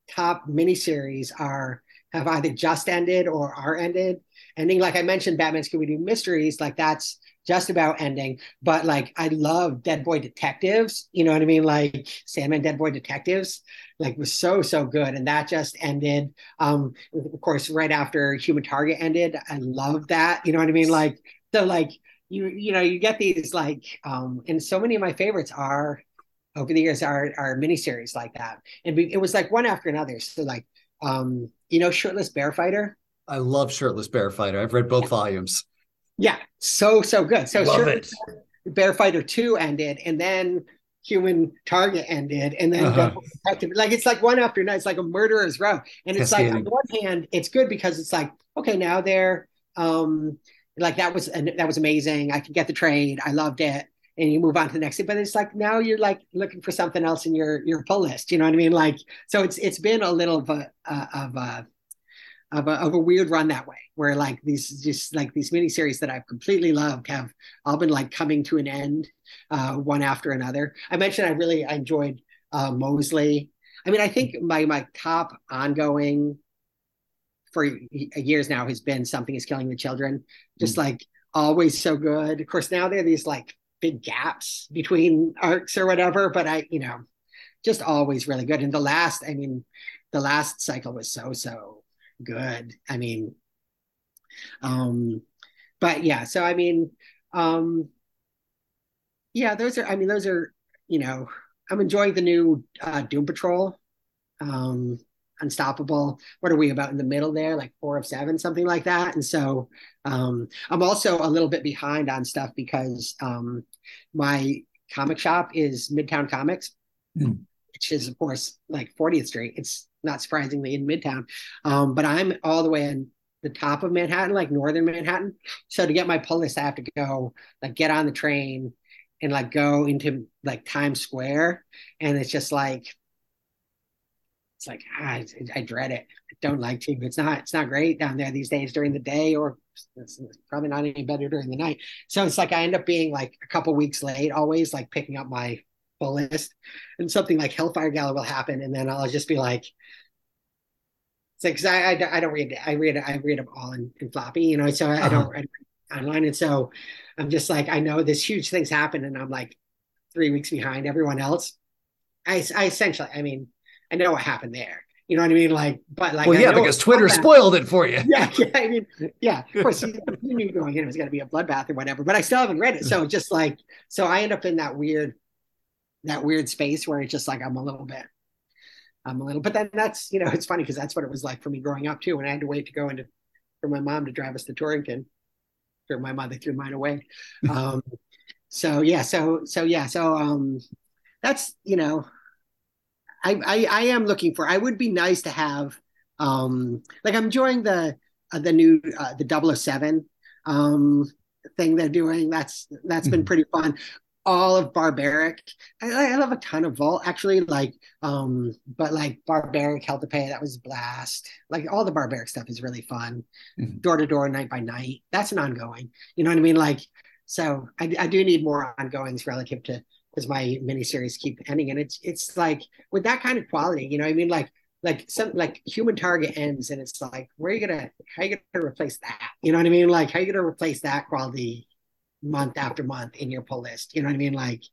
top miniseries are have either just ended or are ended. Ending like I mentioned, Batman Scooby Doo mysteries, like that's just about ending. But like I love Dead Boy Detectives, you know what I mean? Like Sandman Dead Boy Detectives like was so so good. And that just ended um of course right after human target ended. I love that. You know what i mean? Like so like you you know you get these like um and so many of my favorites are over the years are are miniseries like that. And it was like one after another. So like um you know shirtless bear fighter i love shirtless bear fighter i've read both yeah. volumes yeah. So so good. So love it. bear fighter 2 ended and then human target ended and then uh-huh. like it's like one after another. It's like a murderer's row. And it's like on one hand it's good because it's like okay now they're um like that was that was amazing. I could get the trade. I loved it. And you move on to the next thing. But it's like now you're like looking for something else in your your pull list. You know what i mean? Like so it's it's been a little of a uh, of a of a, of a weird run that way where like these just like these miniseries that I've completely loved have all been like coming to an end uh, one after another. I mentioned I really I enjoyed uh, Mosley. I mean, I think my my top ongoing for years now has been something is killing the children. Just mm-hmm. like always so good. Of course, now there are these like big gaps between arcs or whatever, but I, you know, just always really good. And the last, I mean, the last cycle was so so good. I mean, um, but yeah. So I mean, um, yeah, those are. I mean, those are. You know, I'm enjoying the new uh, Doom Patrol. Um, unstoppable what are we about in the middle there like four of seven something like that and so um i'm also a little bit behind on stuff because um my comic shop is midtown comics mm. Which is of course like 40th street it's not surprisingly in midtown um but i'm all the way in the top of manhattan like northern manhattan so to get my pull list i have to go like get on the train and like go into like times square and it's just like it's like ah, I, I, dread it. I don't like to. It's not. It's not great down there these days during the day, or it's, probably not any better during the night. So it's like I end up being like a couple weeks late, always like picking up my full list, and something like Hellfire Gala will happen, and then I'll just be like, it's like cause I, I, I don't read I read I read them all in, in floppy, you know. So I, uh-huh. I don't read online, and so I'm just like I know this huge things happened, and I'm like three weeks behind everyone else. I, I essentially, I mean, I know what happened there. You know what I mean? Like, but like, well, yeah, because Twitter spoiled it for you. <laughs> Yeah, yeah. I mean, yeah. Of course, you, <laughs> you knew going in it was going to be a bloodbath or whatever, but I still haven't read it. So just like, so I end up in that weird, that weird space where it's just like I'm a little bit, I'm a little. But then that's you know, it's funny because that's what it was like for me growing up too. When I had to wait to go into for my mom to drive us to Torrington, or my mother threw mine away. <laughs> um, so yeah, so so yeah, so um, that's you know I, I, I am looking for. I would be nice to have, um, like I'm enjoying the uh, the new uh, the 007 um thing they're doing. That's that's been mm-hmm. pretty fun. All of Barbaric, I, I love a ton of Vault actually. Like, um, but like Barbaric, Hell to Pay, that was blast. Like all the Barbaric stuff is really fun. Mm-hmm. Door to Door, Night by Night, that's an ongoing. You know what I mean? Like, so I, I do need more ongoings relative to because my miniseries keep ending. And it's it's like with that kind of quality, you know, what I mean, like like some like human target ends and it's like where are you gonna how are you gonna replace that you know what i mean like how are you gonna replace that quality month after month in your pull list you know what i mean like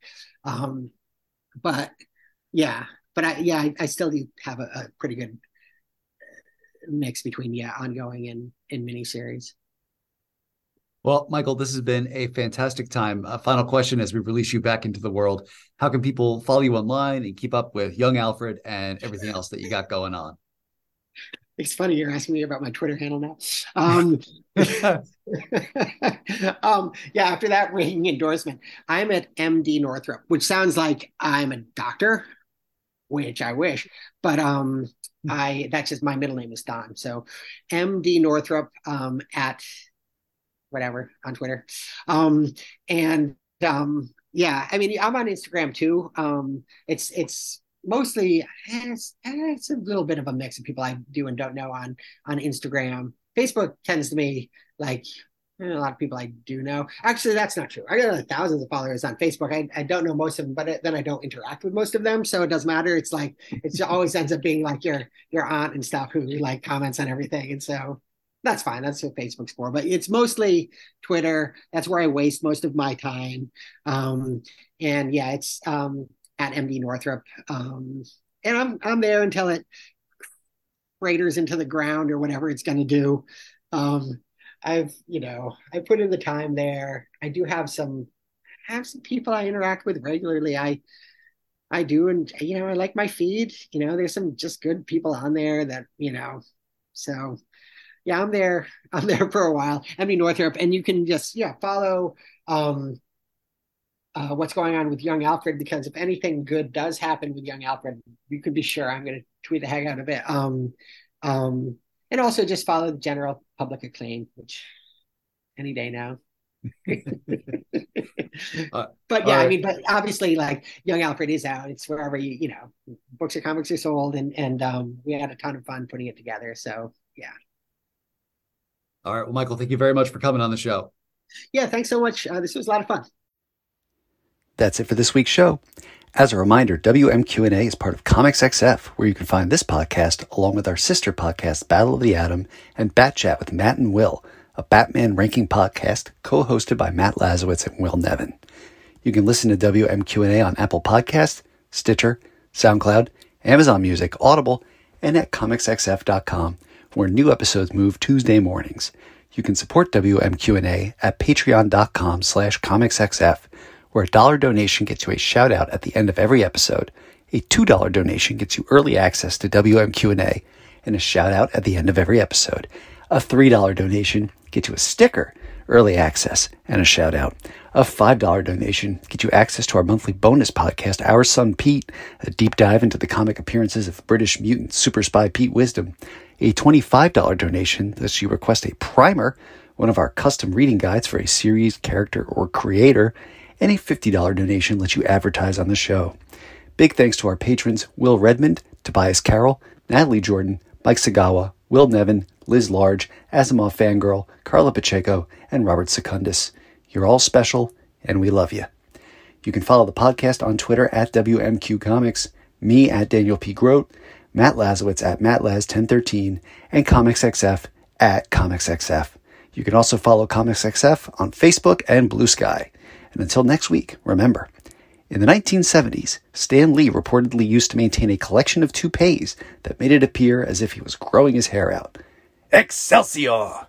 um but yeah but i yeah i, I still do have a, a, pretty good mix between yeah ongoing and and miniseries well, Michael, this has been a fantastic time. A final question as we release you back into the world. How can people follow you online and keep up with Young Alfred and everything else that you got going on? It's funny you're asking me about my Twitter handle now. Um, <laughs> um, yeah, after that ringing endorsement, I'm at MD Northrop, which sounds like I'm a doctor, which I wish, but um, I that's just my middle name is Don. So MD Northrop um, at whatever on Twitter. Um, and um, yeah, I mean, I'm on Instagram too. Um, it's it's mostly it's, it's a little bit of a mix of people I do and don't know on on Instagram. Facebook tends to be like a lot of people I do know. Actually, that's not true. I got like thousands of followers on Facebook. I, I don't know most of them, but it, then I don't interact with most of them, so it doesn't matter. It's like it <laughs> always ends up being like your your aunt and stuff who like comments on everything, and so that's fine. That's what Facebook's for. But it's mostly Twitter. That's where I waste most of my time. Um, and yeah, it's um, at MD Northrop. Um, and I'm I'm there until it craters into the ground or whatever it's going to do. Um, I've you know I put in the time there. I do have some have some people I interact with regularly. I I do, and you know I like my feed. You know, there's some just good people on there that you know. So yeah, I'm there. <laughs> I'm there for a while. MD Northrop, and you can just yeah follow um, uh, what's going on with young Alfred because if anything good does happen with young Alfred, you can be sure I'm going to tweet the heck out of it. Um, um, and also just follow the general public acclaim, which any day now. <laughs> <laughs> uh, but yeah, right. I mean, but obviously, like Young Alfred is out. It's wherever you, you know, books or comics are sold, and and um, we had a ton of fun putting it together. So yeah. All right. Well, Michael, thank you very much for coming on the show. Yeah, thanks so much. Uh, this was a lot of fun. That's it for this week's show. As a reminder, WMQ&A is part of Comics XF, where you can find this podcast along with our sister podcast, Battle of the Atom, and Bat Chat with Matt and Will, a Batman ranking podcast co-hosted by Matt Lazorwitz and Will Nevin. You can listen to WMQ&A on Apple Podcasts, Stitcher, SoundCloud, Amazon Music, Audible, and at comicsxf.com, where new episodes move Tuesday mornings. You can support WMQ&A at patreon.com slash comicsxf, where a dollar donation gets you a shout out at the end of every episode, a $2 donation gets you early access to WMQ&A and a shout out at the end of every episode. A $3 donation gets you a sticker, early access, and a shout out. A $5 donation gets you access to our monthly bonus podcast, Our Son Pete, a deep dive into the comic appearances of British mutant super spy Pete Wisdom. A $25 donation lets you request a primer, one of our custom reading guides for a series, character, or creator, and a $50 donation lets you advertise on the show. Big thanks to our patrons Will Redmond, Tobias Carroll, Natalie Jordan, Mike Sagawa, Will Nevin, Liz Large, Asimov Fangirl, Carla Pacheco, and Robert Secundus. You're all special, and we love you. You can follow the podcast on Twitter at WMQ Comics, me at Daniel P. Grote, Matt Lazorwitz at MattLaz1013, and ComicsXF at ComicsXF. You can also follow ComicsXF on Facebook and Bluesky. And until next week, remember, in the 1970s, Stan Lee reportedly used to maintain a collection of toupees that made it appear as if he was growing his hair out. Excelsior!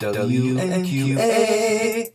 WNQA.